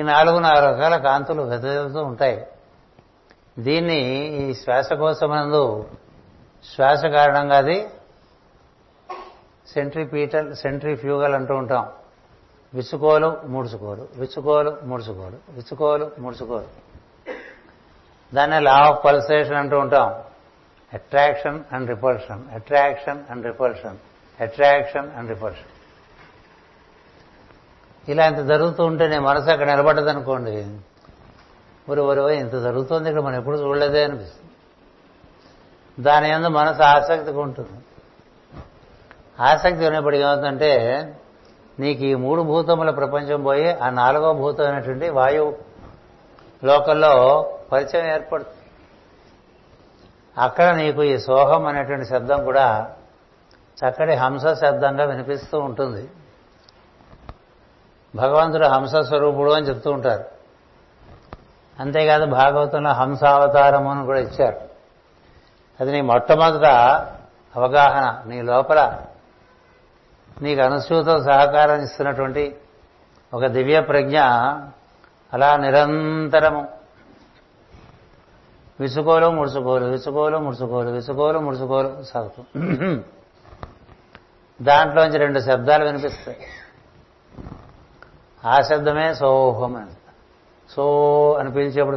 ఈ నాలుగు నాలుగు రకాల కాంతులు వెదజల్తూ ఉంటాయి. దీన్ని ఈ శ్వాసకోశమునందు శ్వాస కారణంగా అది సెంట్రిపీటల్ సెంట్రిఫ్యూగల్ అంటూ ఉంటాం. విసుకోలు ముడుచుకోలు విసుకోలు ముడుచుకోలు విసుకోలు ముడుచుకోలు. దాన్ని లా ఆఫ్ పల్సేషన్ అంటూ ఉంటాం. Attraction and repulsion attraction and repulsion attraction and repulsion ఇలా ఇంత జరుగుతూ ఉంటే నేను మనసు అక్కడ నిలబడ్డదనుకోండి. ఒరు ఒరు ఇంత జరుగుతుంది ఇక్కడ మనం ఎప్పుడు చూడలేదే అనిపిస్తుంది. దాని ఎందు మనసు ఆసక్తిగా ఉంటుంది ఆసక్తి ఉన్నప్పటికీ ఏమవుతుందంటే నీకు ఈ మూడు భూతముల ప్రపంచం పోయి ఆ నాలుగో భూతం అయినటువంటి వాయువు లోకల్లో పరిచయం ఏర్పడుతుంది. అక్కడ నీకు ఈ సోహం అనేటువంటి శబ్దం కూడా చక్కటి హంస శబ్దంగా వినిపిస్తూ ఉంటుంది. భగవంతుడు హంస స్వరూపుడు అని చెప్తూ ఉంటారు. అంతేకాదు భాగవతంలో హంసావతారము అని కూడా ఇచ్చారు. అది నీ మొట్టమొదట అవగాహన నీ లోపల నీకు అనుసూత సహకారం ఇస్తున్నటువంటి ఒక దివ్య ప్రజ్ఞ అలా నిరంతరము విసుకోలు ముడుచుకోలు విసుకోలు ముడుచుకోలు విసుకోలు ముడుచుకోలు సాగుతూ. దాంట్లోంచి రెండు శబ్దాలు వినిపిస్తాయి. ఆ శబ్దమే సోహం అని. సో అని పిలిచేప్పుడు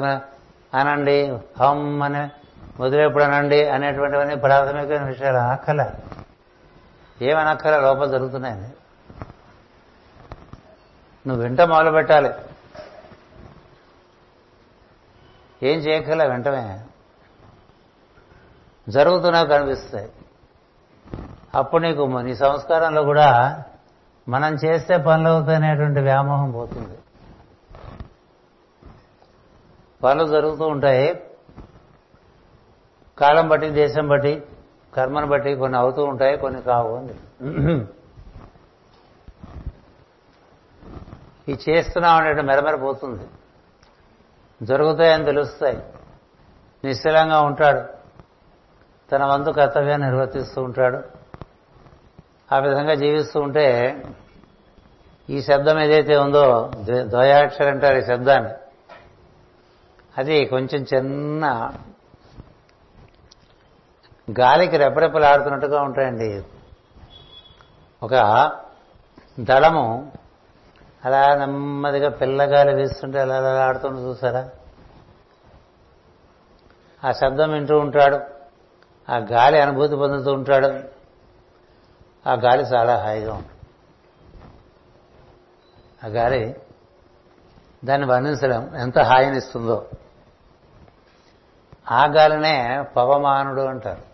అనండి హం అని వదిలేప్పుడు అనండి అనేటువంటివన్నీ ప్రాథమికమైన విషయాలు ఆకల. ఏమనక్కల? లోపల జరుగుతున్నాయని. నువ్వు వెంట మొదలు పెట్టాలి ఏం చేయక్కల వెంటనే. జరుగుతున్నా కనిపిస్తాయి. అప్పుడు నీకు నీ సంస్కారంలో కూడా మనం చేస్తే పనులు అవుతాయనేటువంటి వ్యామోహం పోతుంది. పనులు జరుగుతూ ఉంటాయి. కాలం బట్టి దేశం బట్టి కర్మను బట్టి కొన్ని అవుతూ ఉంటాయి కొన్ని కావు అని. ఈ చేస్తున్నాం అనేటువంటి మెరమెరపోతుంది జరుగుతాయని తెలుస్తాయి. నిశ్చలంగా ఉంటాడు. తన వంతు కర్తవ్యాన్ని నిర్వర్తిస్తూ ఉంటాడు. ఆ విధంగా జీవిస్తూ ఉంటే ఈ శబ్దం ఏదైతే ఉందో ద్వయాక్షరం అంటారు ఈ శబ్దాన్ని అది కొంచెం చిన్న గాలికి రెపరెపలాడుతున్నట్టుగా ఉంటాయండి. ఒక దళము అలా నెమ్మదిగా పిల్లగాలి వీస్తుంటే అలా అలా ఆడుతుంటే చూసారా? ఆ శబ్దం వింటూ ఉంటాడు. ఆ గాలి అనుభూతి పొందుతూ ఉంటాడు. ఆ గాలి చాలా హాయిగా ఉంటుంది. ఆ గాలి దాన్ని వర్ణించడం ఎంత హాయినిస్తుందో. ఆ గాలినే పవమానుడు అంటారు.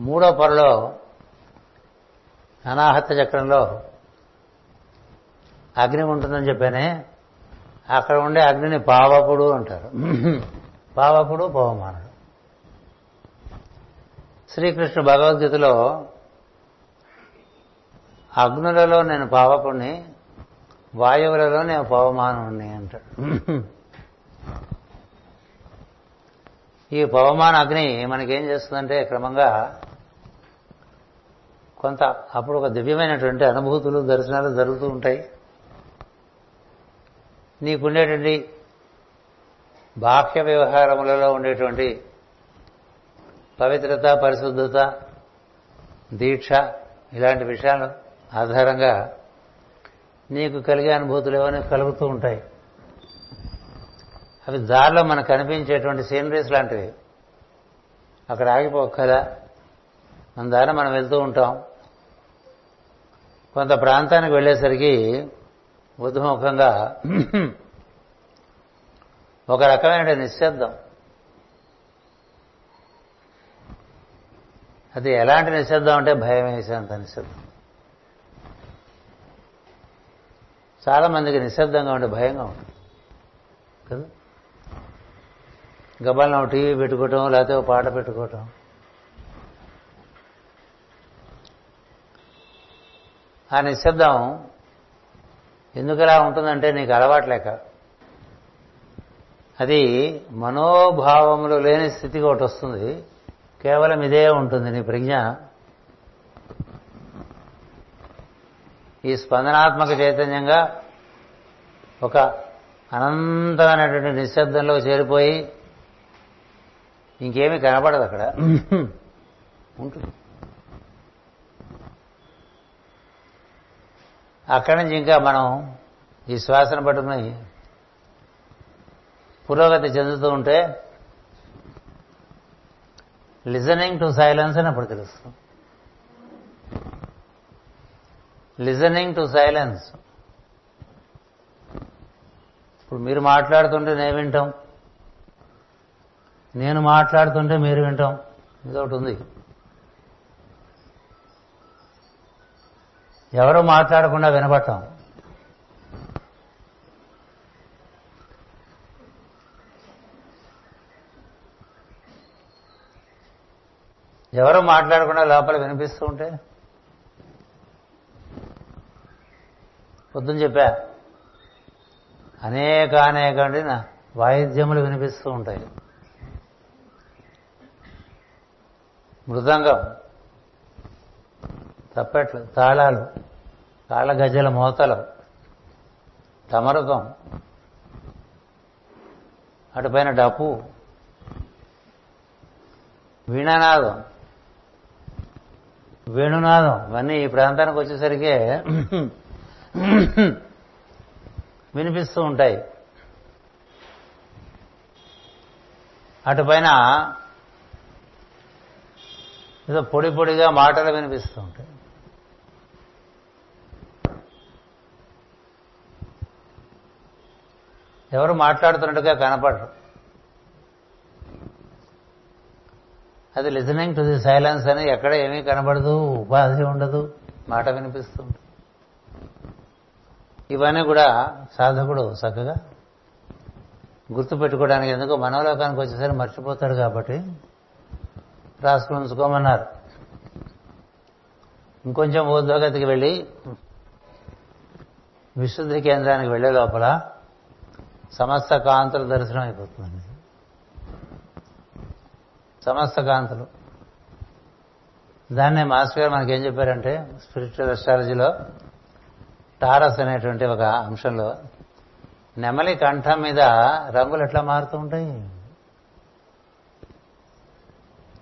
మూడో పొరలో అనాహత చక్రంలో అగ్ని ఉంటుందని చెప్పానే అక్కడ ఉండే అగ్నిని పావపుడు అంటారు. పావపుడు పవమానుడు శ్రీకృష్ణ భగవద్గీతలో అగ్నులలో నేను పావకుణ్ణి వాయువులలో నేను పవమానుణ్ణి అంటాడు. ఈ పవమాన అగ్ని మనకేం చేస్తుందంటే క్రమంగా కొంత అప్పుడు ఒక దివ్యమైనటువంటి అనుభూతులు దర్శనాలు జరుగుతూ ఉంటాయి. నీకుండేటువంటి బాహ్య వ్యవహారములలో ఉండేటువంటి పవిత్రత పరిశుద్ధత దీక్ష ఇలాంటి విషయాలు ఆధారంగా నీకు కలిగే అనుభూతులు ఏమైనా కలుగుతూ ఉంటాయి. అవి దారిలో మనకు కనిపించేటువంటి సీనరీస్ లాంటివి. అక్కడ ఆగిపోక్కదా మన మనం వెళ్తూ ఉంటాం. కొంత ప్రాంతానికి వెళ్ళేసరికి ఉద్ముఖంగా ఒక రకమైన నిశ్శబ్దం. అది ఎలాంటి నిశ్శబ్దం అంటే భయం వేసేంత నిశ్శబ్దం. చాలా మందికి నిశ్శబ్దంగా ఉంటే భయంగా ఉంటుంది. కదా? గబాలను టీవీ పెట్టుకోవటం లేకపోతే పాట పెట్టుకోవటం. ఆ నిశ్శబ్దం ఎందుకులా ఉంటుందంటే నీకు అలవాట్లేక. అది మనోభావములు లేని స్థితికి ఒకటి వస్తుంది. కేవలం ఇదే ఉంటుంది నీ ప్రజ్ఞ. ఈ స్పందనాత్మక చైతన్యంగా ఒక అనంతమైనటువంటి నిశ్శబ్దంలో చేరిపోయి ఇంకేమీ కనపడదు అక్కడ. ఉంటుంది. అక్కడి నుంచి ఇంకా మనం ఈ శ్వాసను పట్టుకుని పురోగతి చెందుతూ ఉంటే లిజనింగ్ టు సైలెన్స్ అని అప్పుడు తెలుస్తుంది. Listening to silence. ఇప్పుడు మీరు మాట్లాడుతుంటే నేను వింటాం. నేను మాట్లాడుతుంటే మీరు వింటాం. ఇదొకటి ఉంది. ఎవరు మాట్లాడకుండా వినబట్టం ఎవరు మాట్లాడకుండా లోపల వినిపిస్తూ ఉంటే? పొద్దున చెప్పా. అనేక అనేకండి వాయిద్యములు వినిపిస్తూ ఉంటాయి. మృదంగం. తప్పెట్లు తాళాలు కాళ్ళ గజ్జల మోతలు తమరకం అటుపైన డప్పు వీణానాదం వేణునాదం ఇవన్నీ ఈ ప్రాంతానికి వచ్చేసరికి వినిపిస్తూ ఉంటాయి. అటుపైన ఏదో పొడి పొడిగా మాటలు వినిపిస్తూ ఉంటాయి. ఎవరు మాట్లాడుతున్నట్టుగా కనపడరు. అది లిజనింగ్ టు ది సైలెన్స్ అని ఎక్కడ ఏమీ కనబడదు ఉపాధి ఉండదు మాట వినిపిస్తుంది. ఇవన్నీ కూడా సాధకుడు చక్కగా గుర్తు పెట్టుకోవడానికి ఎందుకు మనోలోకానికి వచ్చేసరికి మర్చిపోతాడు కాబట్టి రాసుకుని ఉంచుకోమన్నారు. ఇంకొంచెం ఊర్ధ్వగతికి వెళ్ళి విశుద్ధి కేంద్రానికి వెళ్ళే లోపల సమస్త కాంతుల దర్శనం అయిపోతుంది సమస్త కాంతులు. దాన్నే మాస్టర్ గారు మనకేం చెప్పారంటే స్పిరిచువల్ అస్ట్రాలజీలో టారస్ అనేటువంటి ఒక అంశంలో నెమలి కంఠం మీద రంగులు ఎట్లా మారుతూ ఉంటాయి?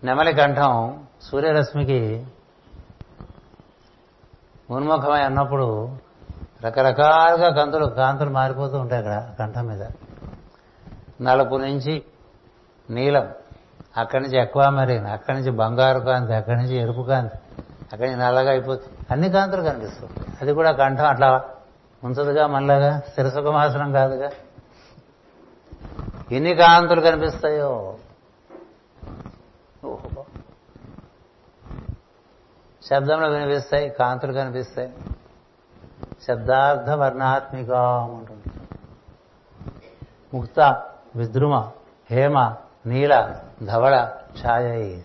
నెమలి కంఠం సూర్యరశ్మికి ఉన్ముఖమై అన్నప్పుడు రకరకాలుగా కంతులు కాంతులు మారిపోతూ ఉంటాయి అక్కడ కంఠం మీద. నలుపు నుంచి నీలం అక్కడి నుంచి ఎక్వామరీన్ అక్కడి నుంచి బంగారు కాంతి అక్కడి నుంచి ఎరుపు కాంతి అక్కడి నుంచి నల్లగా అయిపోతుంది. అన్ని కాంతులు కనిపిస్తాయి. అది కూడా కంఠం అట్లా ఉంచదుగా మనలాగా స్థిరసుఖమాసనం కాదుగా? ఎన్ని కాంతులు కనిపిస్తాయో? శబ్దంలో వినిపిస్తాయి కాంతులు కనిపిస్తాయి. శబ్దార్థ వర్ణాత్మికం ఉంటుంది ముక్త విద్రుమ హేమ నీల ధవళ ఛాయ.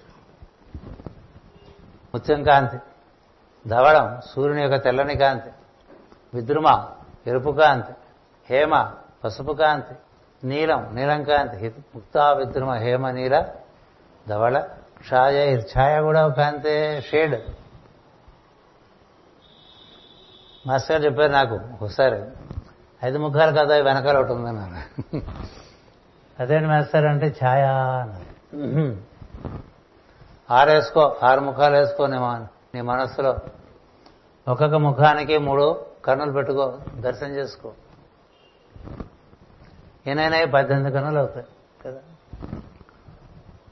ముత్యం కాంతి ధవళం సూర్యుని యొక్క తెల్లని కాంతి విద్రుమ ఎరుపు కాంతి హేమ పసుపు కాంతి నీలం నీలం కాంతి ముక్తా విద్రుమ హేమ నీల ధవళ ఛాయ. ఛాయ కూడా కాంతే షేడ్. మాస్టర్ గారు చెప్పారు నాకు ఒకసారి ఐదు ముఖాలు కదా వెనకాల ఒకటి ఉందన్నారు అదేంటి మాస్టర్ అంటే ఛాయ ఆరు వేసుకో ఆరు ముఖాలు వేసుకో నీ నీ మనస్సులో. ఒక్కొక్క ముఖానికి మూడు కన్నులు పెట్టుకో దర్శనం చేసుకో. ఏనైనా పద్దెనిమిది కన్నులు అవుతాయి కదా.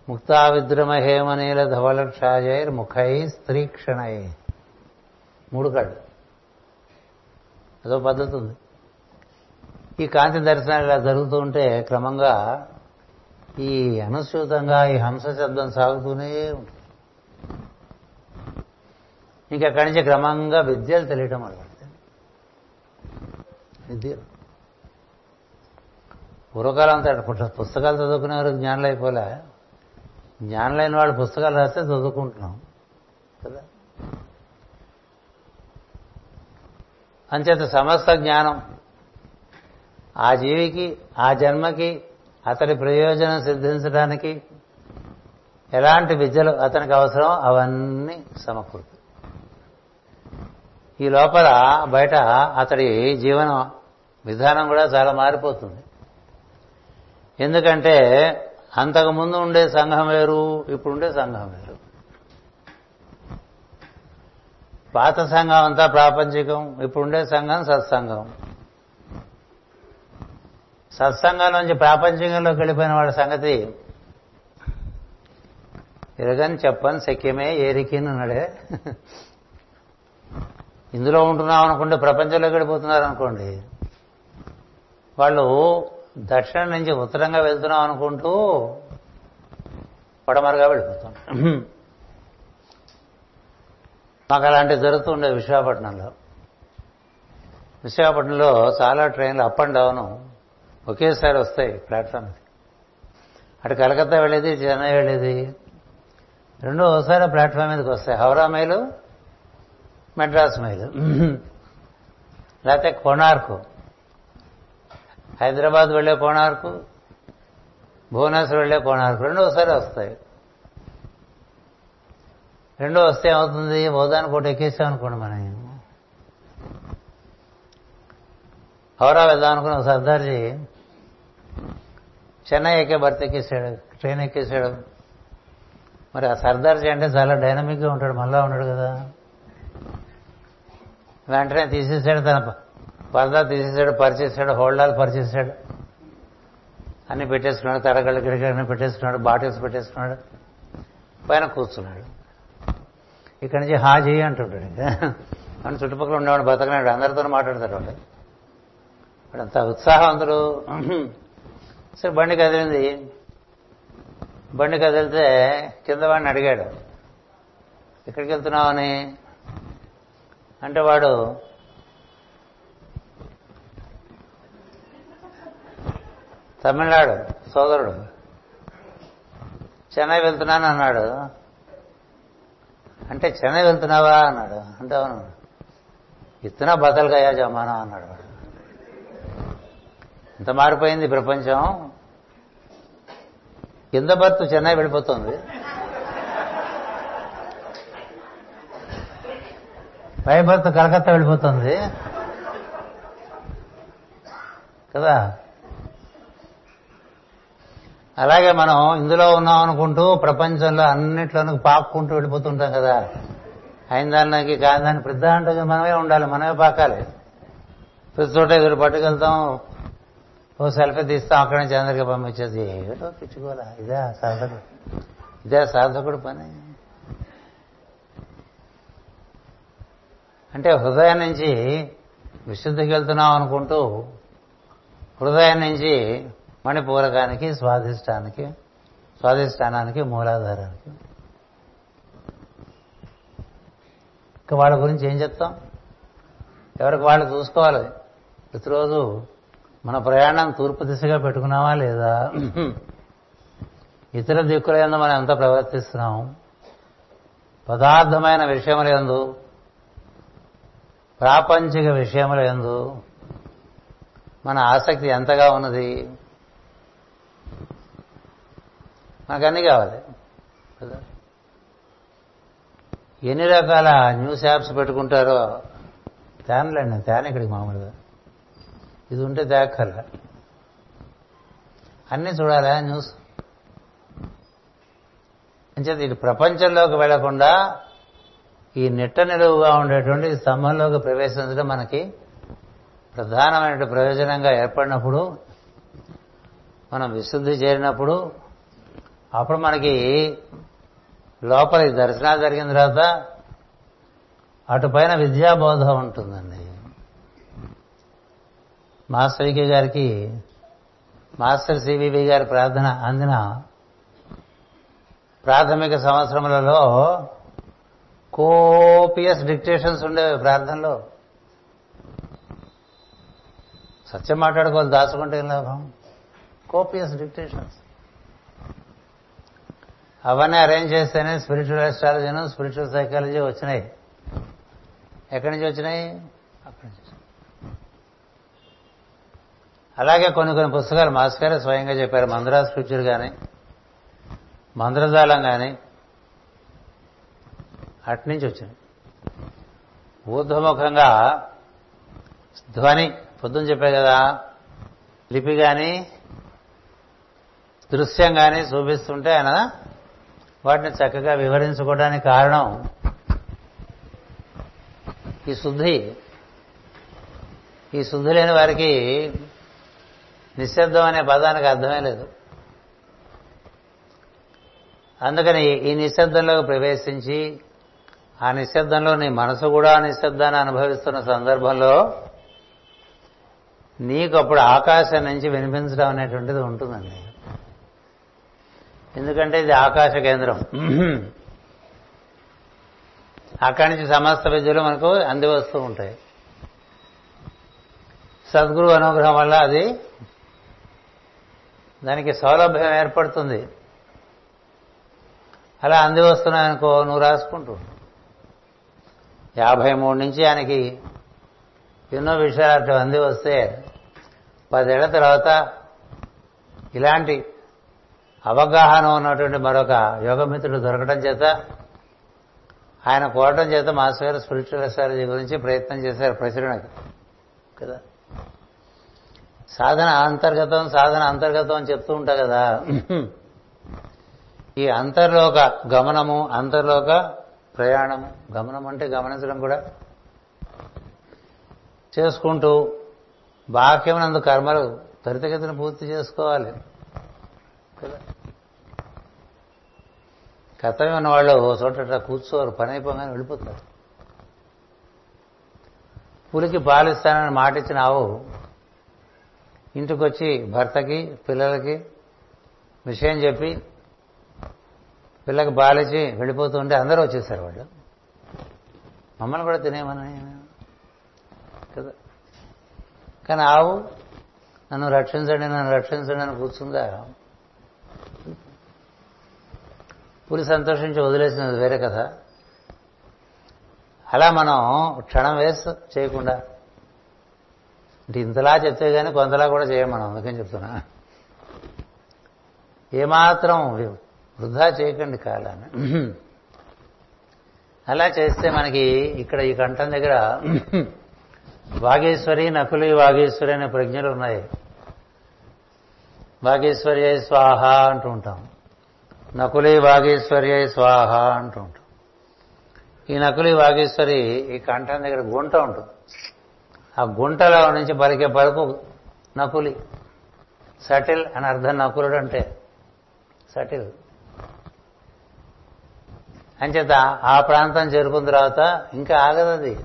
ముక్తా విద్రుమ హేమనీల ధవల క్షాజైర్ ముఖై స్త్రీ క్షణై మూడు కళ్ళు. అదో పద్ధతి ఉంది. ఈ కాంతి దర్శనాలు ఇలా జరుగుతూ ఉంటే క్రమంగా ఈ అనుసృతంగా ఈ హంస శబ్దం సాగుతూనే ఉంటుంది. ఇంకక్కడి నుంచి క్రమంగా విద్యలు తెలియటం అనమాట విద్యలు పూర్వకాలం అంతా పుస్తకాలు చదువుకునేవారు జ్ఞానులు అయిపోలే జ్ఞానులైన వాళ్ళు పుస్తకాలు రాస్తే చదువుకుంటున్నాం. కదా? అంచేత సమస్త జ్ఞానం ఆ జీవికి ఆ జన్మకి అతడి ప్రయోజనం సిద్ధించడానికి ఎలాంటి విద్యలు అతనికి అవసరం అవన్నీ సమకూర్తి ఈ లోపల బయట అతడి జీవన విధానం కూడా చాలా మారిపోతుంది. ఎందుకంటే అంతకుముందు ఉండే సంఘం వేరు ఇప్పుడు ఉండే సంఘం వేరు. పాత సంఘం అంతా ప్రాపంచికం ఇప్పుడుండే సంఘం సత్సంగం సత్సంగం నుంచి ప్రాపంచికంలోకి వెళ్ళిపోయిన వాడి సంగతి ఎరగని చెప్పని శక్యమే ఏరికినన్నాడే ఇందులో ఉంటున్నాం అనుకుంటే ప్రపంచంలోకి వెళ్ళిపోతున్నారు అనుకోండి. వాళ్ళు దక్షిణం నుంచి ఉత్తరంగా వెళ్తున్నాం అనుకుంటూ పడమరగా వెళ్ళిపోతాం. మాకు అలాంటివి జరుగుతూ ఉండే విశాఖపట్నంలో. విశాఖపట్నంలో చాలా ట్రైన్లు అప్ అండ్ డౌన్ ఒకేసారి వస్తాయి ప్లాట్ఫామ్ అటు కలకత్తా వెళ్ళేది చెన్నై వెళ్ళేది. రెండో ఒకసారి ప్లాట్ఫామ్ మీదకి వస్తాయి. హౌరా మైలు మెడ్రాస్ మైలు. లేకపోతే కోణార్కు. హైదరాబాద్ వెళ్ళే కోణార్కు భువనేశ్వర్ వెళ్ళే కోణార్కు. రెండోసారి వస్తాయి. రెండో వస్తే ఏమవుతుంది? ఓదానికి ఒకటి ఎక్కేసాం అనుకోండి మనం హౌరా వెళ్దాం అనుకున్న సర్దార్జీ చెన్నై ఎక్కే బర్త్ ఎక్కేసాడు ట్రైన్ ఎక్కేసాడు. మరి ఆ సర్దార్జీ అంటే చాలా డైనమిక్గా ఉంటాడు మళ్ళా ఉన్నాడు కదా. వెంటనే తీసేసాడు తన పరదా తీసేసాడు పరిచేసాడు హోల్డాలు పరిచేసాడు. అన్ని పెట్టేసుకున్నాడు తడగళ్ళు గిడగళ్ళని పెట్టేసుకున్నాడు బాటిల్స్ పెట్టేసుకున్నాడు. పైన కూర్చున్నాడు. ఇక్కడి నుంచి హాజీ అంటుంటాడు మన చుట్టుపక్కల ఉండేవాడు బతకనాడు అందరితో మాట్లాడతాడు వాడు. ఉత్సాహం ఉత్సాహవంతుడు. సరే బండి కదిలింది. బండి కదిలితే కింద వాడిని అడిగాడు ఎక్కడికి వెళ్తున్నావని? అంటే వాడు తమిళనాడు సోదరుడు. చెన్నై వెళ్తున్నాను అన్నాడు. అంటే చెన్నై వెళ్తున్నావా అన్నాడు. అంటే అవును. ఇస్తున్నా బతలుగా జమానా అన్నాడు ఇంత మారిపోయింది ప్రపంచం? కింద బర్త్ చెన్నై వెళ్ళిపోతుంది. పై బర్త్ కలకత్తా వెళ్ళిపోతుంది. కదా? అలాగే మనం ఇందులో ఉన్నాం అనుకుంటూ ప్రపంచంలో అన్నిట్లోనూ పాక్కుంటూ వెళ్ళిపోతుంటాం కదా. అయిన దానికి కాని దాన్ని పెద్ద మనమే ఉండాలి మనమే పాకాలి. ప్రతి చోట ఎదురు పట్టుకెళ్తాం ఓ సెల్ఫీ తీస్తాం అక్కడి నుంచి అందరికీ పంపించేది ఏదో పిచ్చుకోవాలా ఇదే సాధకుడు. ఇదే సాధకుడు పని. అంటే హృదయం నుంచి విశుద్ధికి వెళ్తున్నాం అనుకుంటూ హృదయం నుంచి మణిపూరకానికి స్వాధిష్టానికి స్వాధిష్టానానికి మూలాధారానికి. ఇంకా వాళ్ళ గురించి ఏం చెప్తాం? ఎవరికి వాళ్ళు చూసుకోవాలి? ప్రతిరోజు మన ప్రయాణం తూర్పు దిశగా పెట్టుకున్నామా లేదా? ఇతర దిక్కుల ఎందు మనం ఎంత ప్రవర్తిస్తున్నాం? పదార్థమైన విషయముల ఎందు ప్రాపంచిక విషయముల ఎందు మన ఆసక్తి ఎంతగా ఉన్నది? మనకన్నీ కావాలి. కదా ఎన్ని రకాల న్యూస్ యాప్స్ పెట్టుకుంటారో తేనలేండి తేన ఇక్కడికి మామూలుగా. ఇది ఉంటే తేక్కర్ల. అన్నీ చూడాలా న్యూస్? అంచేది ఇది ప్రపంచంలోకి వెళ్ళకుండా ఈ నిట్ట నిలువుగా ఉండేటువంటి స్తంభంలోకి ప్రవేశించడం మనకి ప్రధానమైన ప్రయోజనంగా ఏర్పడినప్పుడు మనం విశుద్ధి చేరినప్పుడు అప్పుడు మనకి లోపల ఈ దర్శనాలు జరిగిన తర్వాత అటుపైన విద్యాబోధ ఉంటుందండి. మాస్టర్ వికే గారికి మాస్టర్ సివివి గారి ప్రార్థన అందిన ప్రాథమిక సంవత్సరములలో కోపియస్ డిక్టేషన్స్ ఉండేవి ప్రార్థనలో. సత్యం మాట్లాడుకోవాలి దాచుకుంటే లాభం? Copious dictations. అవన్నీ అరేంజ్ చేస్తేనే స్పిరిచువల్ ఆస్ట్రాలజీను స్పిరిచువల్ సైకాలజీ వచ్చినాయి. ఎక్కడి నుంచి వచ్చినాయి? అక్కడి నుంచి అలాగే కొన్ని కొన్ని పుస్తకాలు మాస్ గారే స్వయంగా చెప్పారు. మంద్రా స్క్రిప్చర్ కానీ మంద్రజాలం కానీ అట్నుంచి వచ్చింది ఊర్ధ్వముఖంగా ధ్వని పొద్దున చెప్పే కదా లిపి కానీ దృశ్యం కానీ చూపిస్తుంటే ఆయన వాటిని చక్కగా వివరించుకోవడానికి కారణం ఈ శుద్ధి. ఈ శుద్ధి లేని వారికి నిశ్శబ్దం అనే పదానికి అర్థమే లేదు. అందుకని ఈ నిశ్శబ్దంలోకి ప్రవేశించి ఆ నిశ్శబ్దంలో నీ మనసు కూడా నిశ్శబ్దాన్ని అనుభవిస్తున్న సందర్భంలో నీకు అప్పుడు ఆకాశం నుంచి వినిపించడం అనేటువంటిది ఉంటుందండి. ఎందుకంటే ఇది ఆకాశ కేంద్రం. అక్కడి నుంచి సమస్త విద్యలు మనకు అంది వస్తూ ఉంటాయి. సద్గురు అనుగ్రహం వల్ల అది దానికి సౌలభ్యం ఏర్పడుతుంది. అలా అంది వస్తున్నాయనుకో నువ్వు రాసుకుంటూ. యాభై మూడు నుంచి ఆయనకి ఎన్నో విషయాలు అంది వస్తే పదేళ్ళ తర్వాత ఇలాంటి అవగాహన ఉన్నటువంటి మరొక యోగమిత్రుడు దొరకడం చేత ఆయన కోరటం చేత మాస్టర్ గారు స్పిరిచువల్ ఎస్ట్రాలజీ గురించి ప్రయత్నం చేశారు ప్రచురణకు కదా? సాధన అంతర్గతం సాధన అంతర్గతం అని చెప్తూ ఉంటా కదా? ఈ అంతర్లోక గమనము అంతర్లోక ప్రయాణము గమనం అంటే గమనించడం కూడా. చేసుకుంటూ బాహ్యమునందు కర్మలు త్వరితగతిని పూర్తి చేసుకోవాలి. కర్తవ్యం ఉన్న వాళ్ళు ఓ చోట అట్లా కూర్చోరు పని అయిపోగానే వెళ్ళిపోతారు. పులికి పాలిస్తానని మాట ఇచ్చిన ఆవు ఇంటికొచ్చి భర్తకి పిల్లలకి విషయం చెప్పి పిల్లకి పాలిచ్చి వెళ్ళిపోతుంటే అందరూ వచ్చేసారు వాళ్ళు. మమ్మల్ని కూడా తినేమని కదా. కానీ ఆవు నన్ను రక్షించండి నన్ను రక్షించండి అని కూర్చుందా? పులి సంతోషించి వదిలేసినది వేరే కథ. అలా మనం క్షణం వేస్ట్ చేయకుండా. అంటే ఇంతలా చెప్తే కానీ కొంతలా కూడా చేయం మనం అందుకని చెప్తున్నా. ఏమాత్రం వృధా చేయకండి కాలాన్ని. అలా చేస్తే మనకి ఇక్కడ ఈ కంఠం దగ్గర వాగేశ్వరి నకులి వాగేశ్వరి అనే ప్రజ్ఞలు ఉన్నాయి. వాగేశ్వరి స్వాహ అంటూ ఉంటాం. నకులి వాగేశ్వర్య స్వాహ అంటూ ఉంటాం. ఈ నకులి వాగేశ్వరి ఈ కంఠం దగ్గర గుంట ఉంటుంది. ఆ గుంటలో నుంచి పలికే పలుకు నకులి. సటిల్ అని అర్థం నకులుడు అంటే సటిల్. అంచేత ఆ ప్రాంతం చేరుకున్న తర్వాత ఇంకా ఆగదు అది.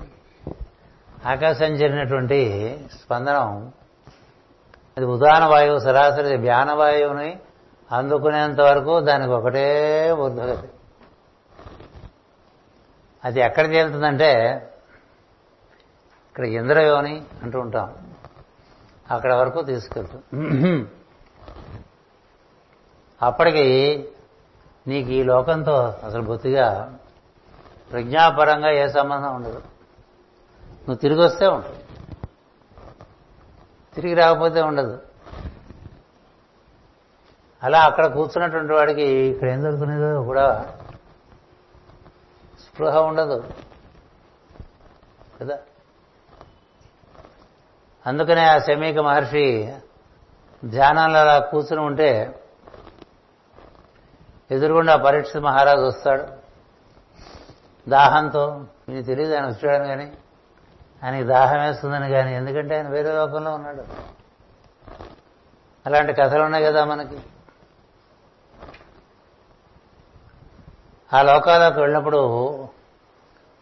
ఆకాశం చేరినటువంటి స్పందనం అది ఉదాహరణ వాయువు సరాసరి వ్యాన వాయువుని అందుకునేంత వరకు దానికి ఒకటే ఊర్ధ్వగతి అది ఎక్కడ చేరుతుందంటే ఇక్కడ ఇంద్రయోని అంటూ ఉంటాం. అక్కడ వరకు తీసుకెళ్తాం. అప్పటికి నీకు ఈ లోకంతో అసలు బొత్తిగా ప్రజ్ఞాపరంగా ఏ సంబంధం ఉండదు. నువ్వు తిరిగి వస్తే ఉంటుంది. తిరిగి రాకపోతే ఉండదు. అలా అక్కడ కూర్చున్నటువంటి వాడికి ఇక్కడ ఏం దొరుకునేదో కూడా స్పృహ ఉండదు. కదా? అందుకనే ఆ శమీక మహర్షి ధ్యానంలో అలా కూర్చుని ఉంటే ఎదురుగుండా పరీక్ష మహారాజు వస్తాడు. దాహంతో మీకు తెలియదు ఆయన వచ్చాడని కానీ ఆయనకి దాహం వేస్తుందని కానీ ఎందుకంటే ఆయన వేరే లోకంలో ఉన్నాడు. అలాంటి కథలు ఉన్నాయి కదా మనకి. ఆ లోకాలకు వెళ్ళినప్పుడు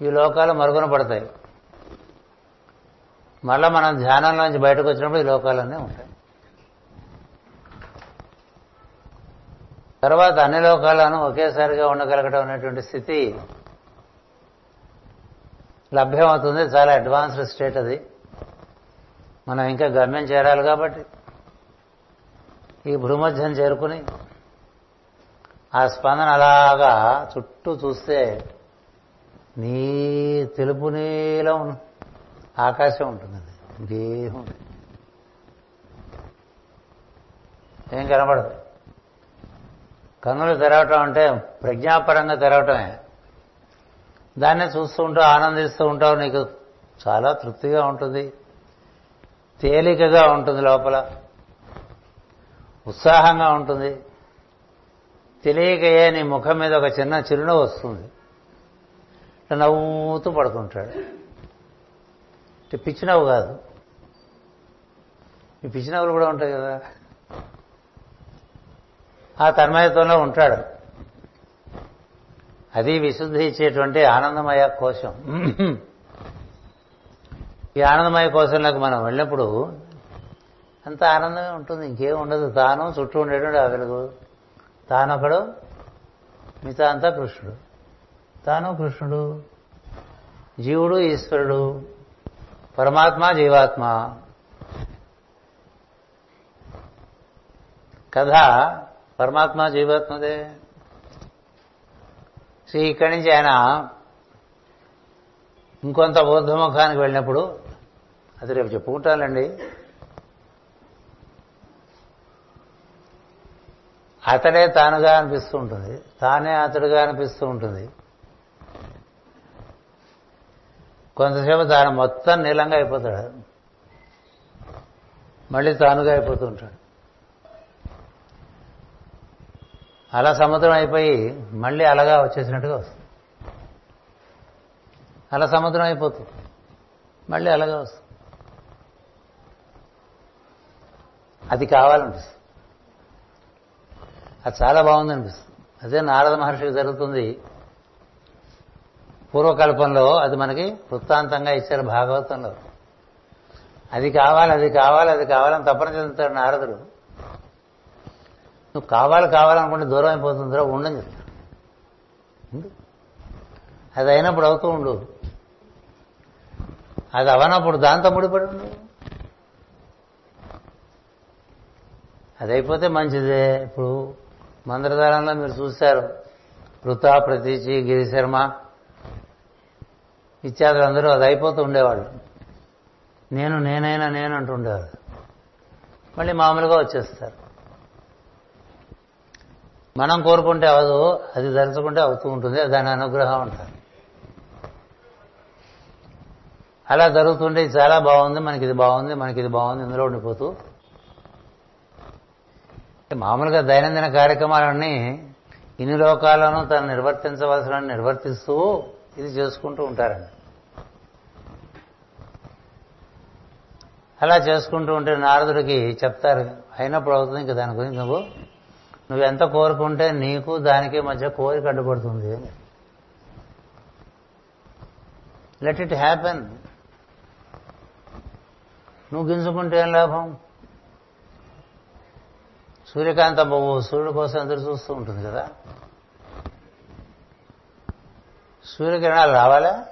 ఈ లోకాలు మరుగున పడతాయి. మళ్ళా మనం ధ్యానంలోంచి బయటకు వచ్చినప్పుడు ఈ లోకాలన్నీ ఉంటాయి. తర్వాత అన్ని లోకాలను ఒకేసారిగా ఉండగలగడం అనేటువంటి స్థితి లభ్యమవుతుంది. చాలా అడ్వాన్స్డ్ స్టేట్ అది. మనం ఇంకా గమ్యం చేరాలి కాబట్టి ఈ భూమధ్యం చేరుకుని ఆ స్పందన అలాగా చుట్టూ చూస్తే నీ తెలుపు నీలం ఆకాశం ఉంటుంది. అది ఇంకేం ఏం కనబడదు. కన్నులు తెరవటం అంటే ప్రజ్ఞాపరంగా తెరవటమే. దాన్నే చూస్తూ ఉంటావు ఆనందిస్తూ ఉంటావు నీకు చాలా తృప్తిగా ఉంటుంది. తేలికగా ఉంటుంది లోపల. ఉత్సాహంగా ఉంటుంది. తెలియకయే నీ ముఖం మీద ఒక చిన్న చిరునవ్వు వస్తుంది. నవ్వుతూ పడుకుంటాడు. అంటే పిచ్చి నవ్వు కాదు. ఈ పిచ్చి నవ్వులు కూడా ఉంటాయి కదా. ఆ తన్మయత్వంలో ఉంటాడు. అది విశుద్ధి ఇచ్చేటువంటి ఆనందమయ కోశం. ఈ ఆనందమయ కోశంలోకి మనం వెళ్ళినప్పుడు అంత ఆనందమే ఉంటుంది. ఇంకేం ఉండదు. తాను చుట్టూ ఉండేటువంటి ఆ వెలుగు. తానొకడు మిగతా అంతా కృష్ణుడు. తాను కృష్ణుడు జీవుడు ఈశ్వరుడు పరమాత్మ జీవాత్మ. కథ పరమాత్మ జీవాత్మదే. శ్రీ ఇక్కడి నుంచి ఆయన ఇంకొంత బౌద్ధముఖానికి వెళ్ళినప్పుడు అది రేపు చెప్పుకుంటానండి అతడే తానుగా అనిపిస్తూ ఉంటుంది. తానే అతడుగా అనిపిస్తూ ఉంటుంది. కొంతసేపు తాను మొత్తం నీలంగా అయిపోతాడు. మళ్ళీ తానుగా అయిపోతూ ఉంటాడు. అలా సముద్రం అయిపోయి మళ్ళీ అలగా వచ్చేసినట్టుగా వస్తుంది. అలా సముద్రం అయిపోతుంది. మళ్ళీ అలగా వస్తుంది. అది కావాలనిపిస్తుంది. అది చాలా బాగుందనిపిస్తుంది. అదే నారద మహర్షికి జరుగుతుంది. పూర్వకల్పంలో అది మనకి వృత్తాంతంగా ఇచ్చారు భాగవతంలో. అది కావాలి అది కావాలి అది కావాలని తప్పన చెందుతాడు నారదుడు. నువ్వు కావాలి కావాలనుకుంటే దూరం అయిపోతుందిరా ఉండని చెప్తాడు. అది అయినప్పుడు అవుతూ ఉండు. అది అవనప్పుడు దాంతో ముడిపడి ఉండు. అది అయిపోతే మంచిదే. ఇప్పుడు మంత్రదారంలో మీరు చూశారు. వృతా ప్రతీచి గిరిశర్మ. ఇత్యాదులు అందరూ అది అయిపోతూ ఉండేవాళ్ళు. నేను నేనైనా నేను అంటుండేవారు. మళ్ళీ మామూలుగా వచ్చేస్తారు. మనం కోరుకుంటే అవదు అది ధరించుకుంటే అవుతూ ఉంటుంది దాని అనుగ్రహం అంటారు. అలా జరుగుతుంటే ఇది చాలా బాగుంది మనకి ఇది బాగుంది మనకి ఇది బాగుంది ఇందులో ఉండిపోతూ మామూలుగా దైనందిన కార్యక్రమాలన్నీ ఇన్ని లోకాలను తను నిర్వర్తించవలసిన నిర్వర్తిస్తూ ఇది చేసుకుంటూ ఉంటారండి. అలా చేసుకుంటూ ఉంటే నారదుడికి చెప్తారు అయినప్పుడు అవుతుంది ఇంకా దాని గురించి నువ్వు నువ్వు ఎంత కోరుకుంటే నీకు దానికి మధ్య కోరిక అడ్డుపడుతుంది. లెట్ ఇట్ హ్యాపెన్ నువ్వు గింజుకుంటే ఏం లాభం? సూర్యకాంత పువ్వు సూర్యుడు కోసం ఎదురు చూస్తూ ఉంటుంది కదా. సూర్యకిరణాలు రావాలా?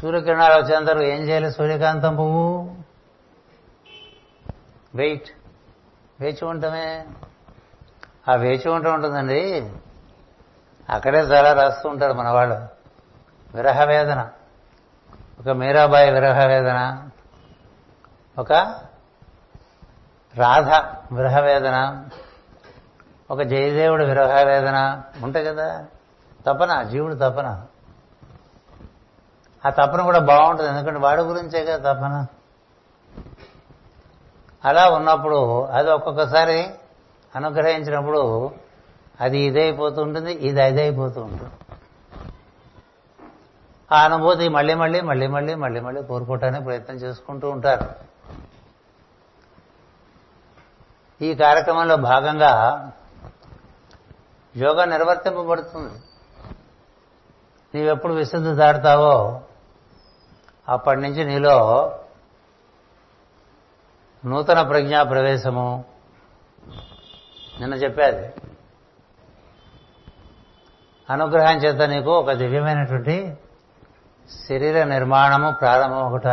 సూర్యకిరణాలు వచ్చేంత వరకు ఏం చేయాలి సూర్యకాంతం పువ్వు వెయిట్. వేచి ఉండటమే. ఆ వేచి ఉండటం ఉంటుందండి. అక్కడే చాలా రాస్తూ ఉంటారు మనవాళ్ళు. విరహ వేదన. ఒక మీరాబాయి విరహ వేదన. ఒక రాధ విరహవేదన ఒక జయదేవుడు విరహవేదన ఉంటాయి కదా? తపన జీవుడు తపన. ఆ తపన కూడా బాగుంటుంది ఎందుకంటే వాడి గురించే కదా తపన. అలా ఉన్నప్పుడు అది ఒక్కొక్కసారి అనుగ్రహించినప్పుడు అది ఇదైపోతూ ఉంటుంది ఇది అదైపోతూ ఉంటుంది. ఆ అనుభూతి మళ్ళీ మళ్ళీ మళ్ళీ మళ్ళీ మళ్ళీ మళ్ళీ కోరుకోవటానికి ప్రయత్నం చేసుకుంటూ ఉంటారు. ఈ కార్యక్రమంలో భాగంగా యోగా నిర్వర్తింపబడుతుంది. నీవెప్పుడు విశుద్ధి దాటుతావో అప్పటి నుంచి నీలో నూతన ప్రజ్ఞా ప్రవేశము. నిన్న చెప్పాది అనుగ్రహం చేత నీకు ఒక దివ్యమైనటువంటి శరీర నిర్మాణము ప్రారంభం ఒకట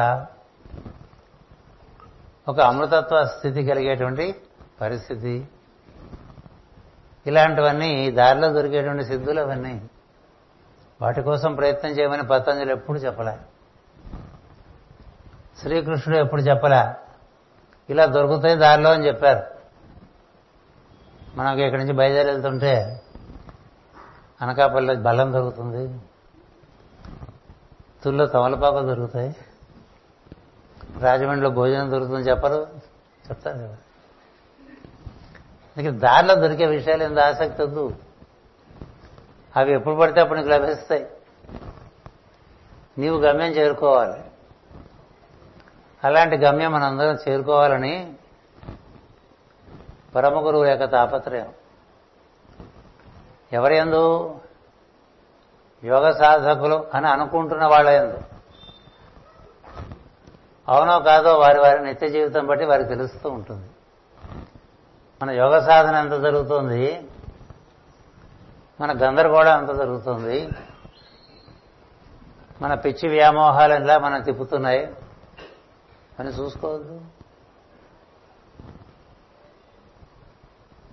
ఒక అమృతత్వ స్థితి కలిగేటువంటి పరిస్థితి. ఇలాంటివన్నీ దారిలో దొరికేటువంటి సిద్ధులు అవన్నీ. వాటి కోసం ప్రయత్నం చేయమని పతంజలి ఎప్పుడు చెప్పలే? శ్రీకృష్ణుడు ఎప్పుడు చెప్పలే? ఇలా దొరుకుతాయి దారిలో అని చెప్పారు. మనకి ఇక్కడి నుంచి బయలుదేరి వెళ్తుంటే అనకాపల్లిలో బలం దొరుకుతుంది. తుల్లో తమలపాకు దొరుకుతాయి. రాజమండ్రిలో భోజనం దొరుకుతుంది చెప్పరు. చెప్తారు కదా. నీకు దారిలో దొరికే విషయాలు ఎంత ఆసక్తి వద్దు. అవి ఎప్పుడు పడితే అప్పుడు నీకు లభిస్తాయి. నీవు గమ్యం చేరుకోవాలి. అలాంటి గమ్యం మనందరం చేరుకోవాలని పరమ గురువు యొక్క తాపత్రయం. ఎవరి ఎందు యోగ సాధకులు అని అనుకుంటున్న వాళ్ళ ఎందు అవునో కాదో వారి వారి నిత్య జీవితం బట్టి వారికి తెలుస్తూ ఉంటుంది. మన యోగ సాధన ఎంత జరుగుతుంది? మన గందరగోళం ఎంత జరుగుతుంది? మన పిచ్చి వ్యామోహాలు ఎలా మనం తిప్పుతున్నాయి? అని చూసుకోవద్దు.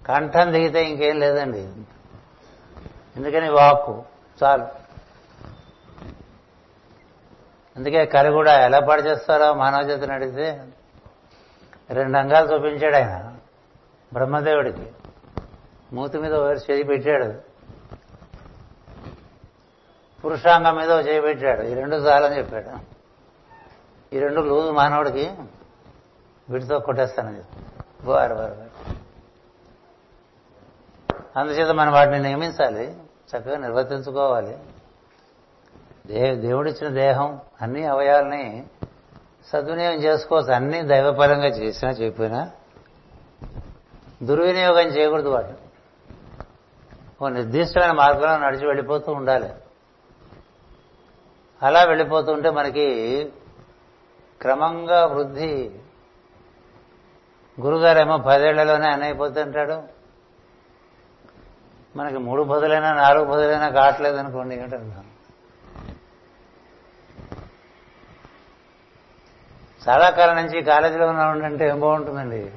కంఠం దిగితే ఇంకేం లేదండి. ఎందుకని వాక్కు? చాలు. అందుకే కలి కూడా ఎలా పాడు చేస్తారో మానవజాతిని అడిగితే రెండు అంగాలు చూపించాడు ఆయన. బ్రహ్మదేవుడికి. మూతి మీద ఒకరు చేయి పెట్టాడు. పురుషాంగం మీద చేయి పెట్టాడు. ఈ రెండు చాలని చెప్పాడు. ఈ రెండు లూజు మానవుడికి వీటితో కొట్టేస్తానని చెప్పి వారు వారు. అందుచేత మనం వాటిని నియమించాలి. చక్కగా నిర్వర్తించుకోవాలి. దే దేవుడిచ్చిన దేహం అన్ని అవయాలని సద్వినియోగం చేసుకోవచ్చు. అన్ని దైవపరంగా చేసినా చెప్పినా దుర్వినియోగం చేయకూడదు వాటిని ఓ నిర్దిష్టమైన మార్గంలో నడిచి వెళ్ళిపోతూ ఉండాలి. అలా వెళ్ళిపోతుంటే మనకి క్రమంగా వృద్ధి. గురుగారేమో పదేళ్ళలోనే అనైపోతుంటాడు మనకి మూడు పదులైనా నాలుగు పదులైనా కావట్లేదు అనుకోండి అంటే చాలా కాలం నుంచి కాలేజీలో ఉన్నామంటే ఏం బాగుంటుందండి?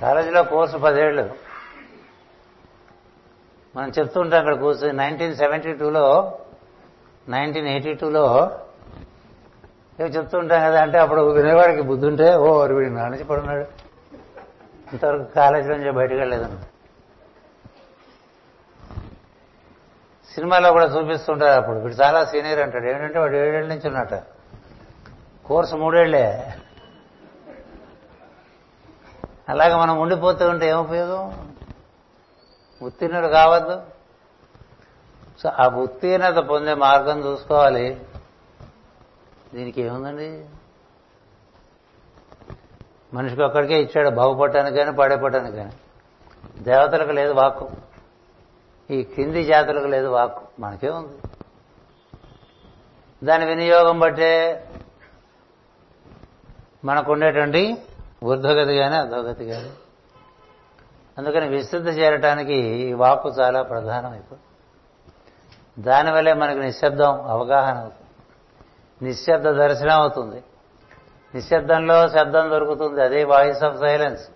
కాలేజీలో కోర్సు పదేళ్ళు. మనం చెప్తుంటాం అక్కడ కూర్చొని. నైన్టీన్ సెవెంటీ టూలో నైన్టీన్ ఎయిటీ టూలో ఏమో చెప్తుంటాం కదా అంటే అప్పుడు వినేవాడికి బుద్ధి ఉంటే ఓ వీడి నానిచి పడున్నాడు. ఇంతవరకు కాలేజీ నుంచి బయటకు వెళ్ళలేదన్న సినిమాలో కూడా చూపిస్తుంటారు అప్పుడు. వీడు చాలా సీనియర్ అంటాడు. ఏంటంటే వాడు ఏడేళ్ళ నుంచి ఉన్నట్ట కోర్సు మూడేళ్ళే. అలాగే మనం ఉండిపోతూ ఉంటే ఏం ఉపయోగం? ఉత్తీర్ణుడు కావద్దు. సో ఆ ఉత్తీర్ణత పొందే మార్గం చూసుకోవాలి. దీనికి ఏముందండి? మనిషికి ఒక్కడికే ఇచ్చాడు బాగుపడటానికి కానీ పాడైపోవటానికి కానీ దేవతలకు లేదు వాక్కు. ఈ కింది జాతులకు లేదు వాక్కు. మనకే ఉంది దాని వినియోగం బట్టే మనకుండేటువంటి ఊర్ధ్వగతి కానీ అధోగతి కానీ అందుకని విశుద్ధి చేరటానికి ఈ వాక్కు చాలా ప్రధానమైపోతుంది. దానివల్లే మనకు నిశ్శబ్దం అవగాహన అవుతుంది. నిశ్శబ్ద దర్శనం అవుతుంది. నిశ్శబ్దంలో శబ్దం దొరుకుతుంది. అదే voice of silence.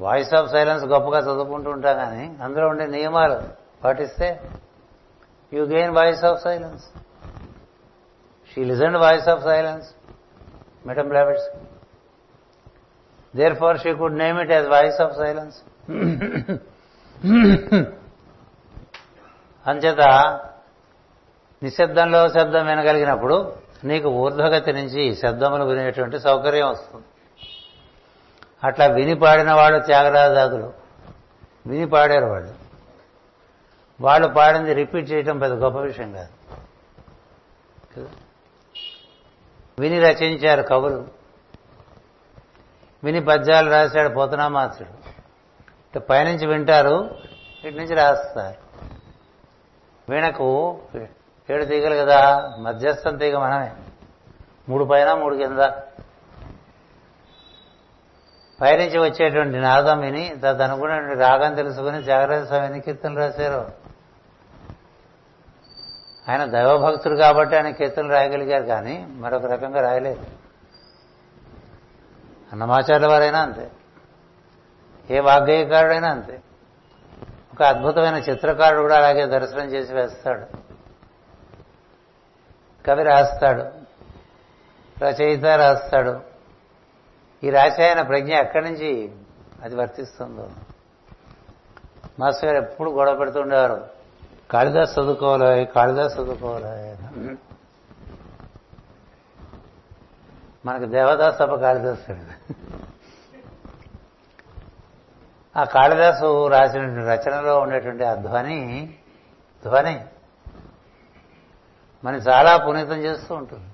Voice of silence గొప్పగా చదువుకుంటూ ఉంటాం కానీ అందులో ఉండే నియమాలు పాటిస్తే you gain voice of silence. She listen voice of silence. Madam Blavatsky therefore she could name it as voice of silence అంచేత నిశ్శబ్దంలో శబ్దం వినగలిగినప్పుడు నీకు ఊర్ధ్వగతి నుంచి శబ్దములు వినేటువంటి సౌకర్యం వస్తుంది. అట్లా విని పాడిన వాళ్ళు త్యాగరాజాదులు. విని పాడారు వాళ్ళు. వాళ్ళు పాడింది రిపీట్ చేయటం పెద్ద గొప్ప విషయం కాదు? విని రచించారు కవులు. విని పద్యాలు రాశాడు పోతనామాసుడు ఇటు పైనుంచి వింటారు ఇటు నుంచి రాస్తారు. వీణకు ఏడు తీగలు కదా మధ్యస్థం తీగ మనమే. మూడు పైన మూడు కింద. పైనుంచి వచ్చేటువంటి నాదం విని తదనుగుణ రాగం తెలుసుకుని జాగ్రత్త స్వామి కీర్తనలు రాశారు. ఆయన దైవభక్తుడు కాబట్టి ఆయన కీర్తనలు రాయగలిగారు కానీ మరొక రకంగా రాయలేదు. అన్నమాచార్యుల వారైనా అంతే. ఏ వాగ్గేయకారుడైనా అంతే. ఒక అద్భుతమైన చిత్రకారుడు కూడా అలాగే దర్శనం చేసి వేస్తాడు. కవి రాస్తాడు. రచయిత రాస్తాడు. ఈ రాసాయన ప్రజ్ఞ ఎక్కడి నుంచి అది వర్తిస్తుందో. మాస్టర్ గారు ఎప్పుడు గొడవ పెడుతుండేవారు? కాళిదాస్ చదువుకోవాలి కాళిదాస్ చదువుకోవాలి. మనకు దేవదాస్ తప్ప కాళిదాస్ ఆ కాళిదాసు రాసిన రచనలో ఉండేటువంటి ఆ ధ్వని ధ్వని మనం చాలా పునీతం చేస్తూ ఉంటుంది.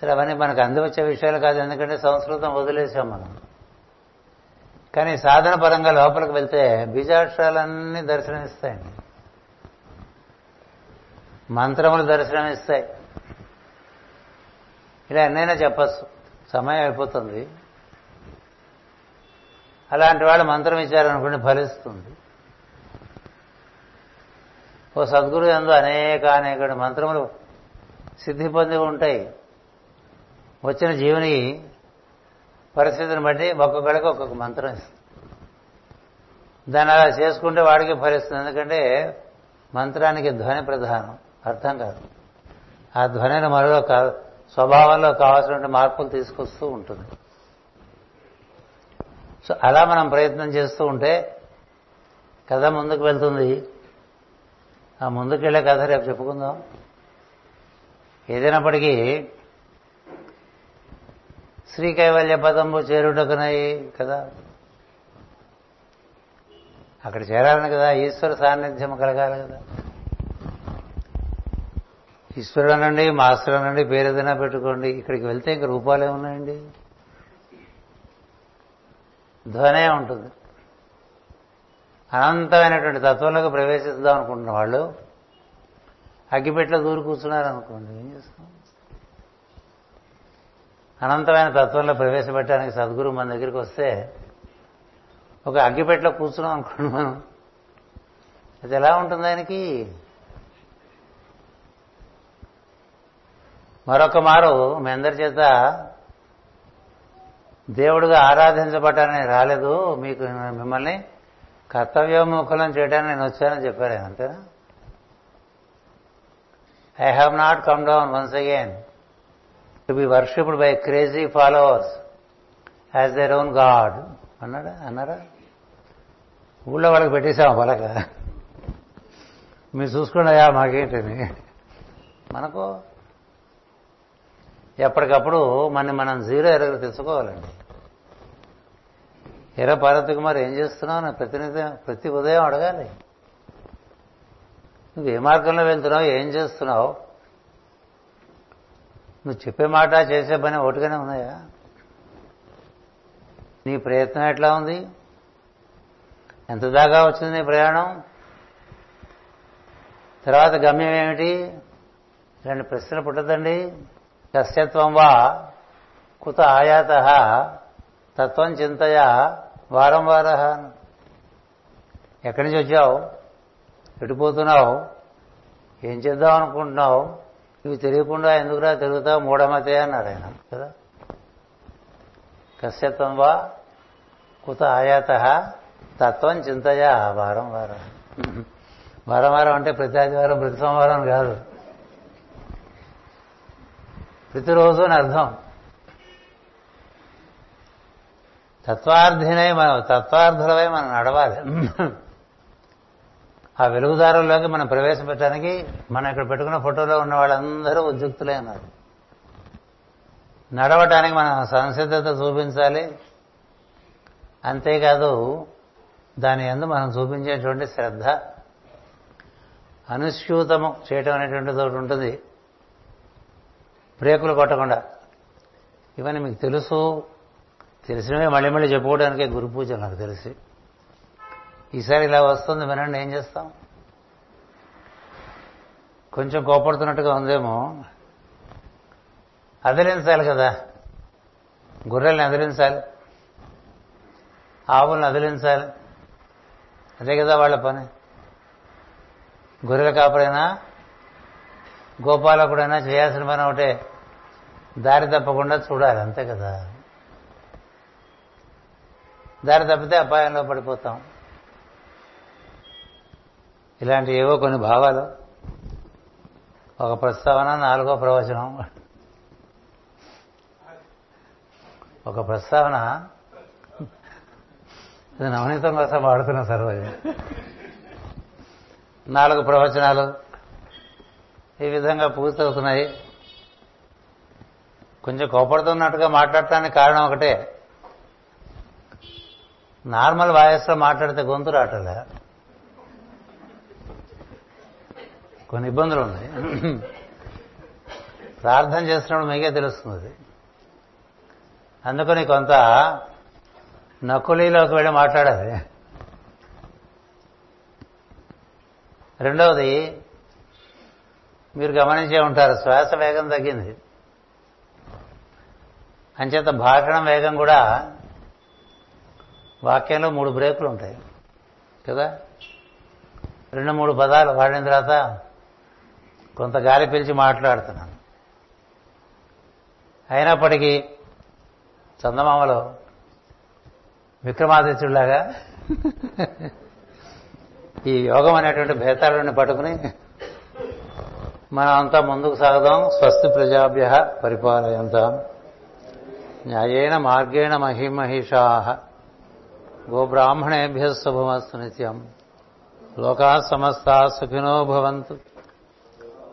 సరే అవన్నీ మనకు అందివచ్చే విషయాలు కాదు ఎందుకంటే సంస్కృతం వదిలేసాం మనం. కానీ సాధన పరంగా లోపలికి వెళ్తే బీజాక్షరాలన్నీ దర్శనమిస్తాయండి. మంత్రములు దర్శనమిస్తాయి. ఇలా ఎన్నైనా చెప్పచ్చు. సమయం అయిపోతుంది. అలాంటి వాళ్ళు మంత్రం ఇచ్చారనుకోండి ఫలిస్తుంది. ఓ సద్గురు ఎందు అనేక అనేక మంత్రములు సిద్ధి పొంది ఉంటాయి. వచ్చిన జీవుని పరిస్థితిని బట్టి ఒక్కొక్కడికి ఒక్కొక్క మంత్రం ఇస్తుంది. దాన్ని అలా చేసుకుంటే వాడికి ఫలిస్తుంది. ఎందుకంటే మంత్రానికి ధ్వని ప్రధానం అర్థం కాదు. ఆ ధ్వనిని మరో స్వభావంలో కావాల్సినటువంటి మార్పులు తీసుకొస్తూ ఉంటుంది. సో అలా మనం ప్రయత్నం చేస్తూ ఉంటే కథ ముందుకు వెళ్తుంది. ఆ ముందుకెళ్ళే కథ రేపు చెప్పుకుందాం. ఏదైనప్పటికీ శ్రీ కైవల్య పదంబు చేరుటకునై కదా. అక్కడ చేరాలని కదా ఈశ్వర సాన్నిధ్యం కలగాలి కదా. ఈశ్వరుడు అనండి మాస్టర్ అనండి పేరేదైనా పెట్టుకోండి. ఇక్కడికి వెళ్తే ఇంక రూపాలు ఉన్నాయండి. ధ్వనే ఉంటుంది. అనంతమైనటువంటి తత్వంలోకి ప్రవేశిద్దాం అనుకుంటున్న వాళ్ళు అగ్గిపెట్లో దూరు కూర్చున్నారు అనుకోండి ఏం చేస్తాం? అనంతమైన తత్వంలో ప్రవేశపెట్టడానికి సద్గురు మన దగ్గరికి వస్తే ఒక అగ్గిపెట్లో కూర్చున్నాం అనుకోండి మనం. అది ఎలా ఉంటుంది ఆయనకి? మరొక మారు మీ అందరి చేత దేవుడుగా ఆరాధించబట్టాలని రాలేదు. మీకు మిమ్మల్ని కర్తవ్యోముఖులను చేయడానికి నేను వచ్చానని చెప్పారు అంతేనా? I have not come down once again to be worshipped by crazy followers as their own god అన్నాడా? అన్నారా? ఊళ్ళో వాళ్ళకి పెట్టేశాం పలక. మీరు చూసుకున్నాయా మాకేంటని. మనకు ఎప్పటికప్పుడు మన మనం జీరో ఎరగలు తెచ్చుకోవాలండి ఎర పార్వతి కుమార్ ఏం చేస్తున్నావు? నా ప్రతినిత్యం ప్రతి ఉదయం అడగాలి. నువ్వు ఏ మార్గంలో వెళ్తున్నావు? ఏం చేస్తున్నావు? నువ్వు చెప్పే మాట చేసే పని ఒకటిగానే ఉన్నాయా? నీ ప్రయత్నం ఎట్లా ఉంది? ఎంత దాకా వచ్చింది నీ ప్రయాణం? తర్వాత గమ్యం ఏమిటి? రెండు ప్రశ్నలు పుట్టదండి కస్యత్వం వా కుత ఆయాత తత్వం చింతయ వారం వార ఎక్కడి నుంచి వచ్చావు? ఎటుపోతున్నావు ఏం చేద్దాం అనుకుంటున్నావు? ఇవి తెలియకుండా ఎందుకురా తిరుగుతావు? మూఢమతే అన్నాడు ఆయన. కదా? కశ్యత్వం వా కుత ఆయాత తత్వం చింతయా వారం వారం. వారం వారం అంటే ప్రతి ఆదివారం ప్రతి సోమవారం కాదు. ప్రతిరోజు అని అర్థం. తత్వార్థినై మనం తత్వార్థులవై మనం నడవాలి. ఆ వెలుగుదారుల్లోకి మనం ప్రవేశపెట్టడానికి మనం ఇక్కడ పెట్టుకున్న ఫోటోలో ఉన్న వాళ్ళందరూ ఉద్యుక్తులే ఉన్నారు నడవటానికి మనం సంసిద్ధత చూపించాలి. అంతేకాదు దాని ఎందు మనం చూపించేటువంటి శ్రద్ధ అనుస్యూతము చేయటం అనేటువంటిది ఒకటి ఉంటుంది. బ్రేకులు కొట్టకుండా. ఇవన్నీ మీకు తెలుసు. తెలిసినవే మళ్ళీ మళ్ళీ చెప్పుకోవడానికే గురు పూజ నాకు తెలిసి. ఈసారి ఇలా వస్తుంది వినండి ఏం చేస్తాం? కొంచెం కోపడుతున్నట్టుగా ఉందేమో. అదిలించాలి కదా. గొర్రెల్ని అదిలించాలి. ఆవుల్ని అదిలించాలి. అదే కదా వాళ్ళ పని. గొర్రెల కాపురైనా గోపాలకుడైనా చేయాల్సిన పని ఒకటే. దారి తప్పకుండా చూడాలి అంతే కదా. దారి తప్పితే అపాయంలో పడిపోతాం. ఇలాంటి ఏవో కొన్ని భావాలు. ఒక ప్రస్తావన నాలుగో ప్రవచనం. ఒక ప్రస్తావన. ఇది నవనీతం కోసం వాడుతున్నా సార్ నాలుగు ప్రవచనాలు. ఈ విధంగా పూర్తవుతున్నాయి. కొంచెం కోపడుతున్నట్టుగా మాట్లాడటానికి కారణం ఒకటే. నార్మల్ వాయిస్లో మాట్లాడితే గొంతు రావట్లే కొన్ని ఇబ్బందులు ఉన్నాయి. ప్రార్థన చేస్తున్నప్పుడు మీకే తెలుస్తుంది. అందుకని కొంత నకులీలోకి వెళ్ళి మాట్లాడాలి. రెండవది మీరు గమనించే ఉంటారు శ్వాస వేగం తగ్గింది. అంచేత భాషణం వేగం కూడా వాక్యంలో మూడు బ్రేకులు ఉంటాయి. కదా? రెండు మూడు పదాలు వాడిన తర్వాత కొంత గాలి పిలిచి మాట్లాడుతున్నాను. అయినప్పటికీ చందమామలో విక్రమాదిత్యుడిలాగా ఈ యోగం అనేటువంటి భేతాలను పట్టుకుని మనం అంతా ముందుకు సాగుదాం. స్వస్తి ప్రజాభ్య పరిపాలయంతాం. న్యాయేణ మార్గేణ మహిమహిషా. గోబ్రాహ్మణేభ్య శుభమస్తు నిత్యం. లోకా సమస్తా సుఖినో భవంతు.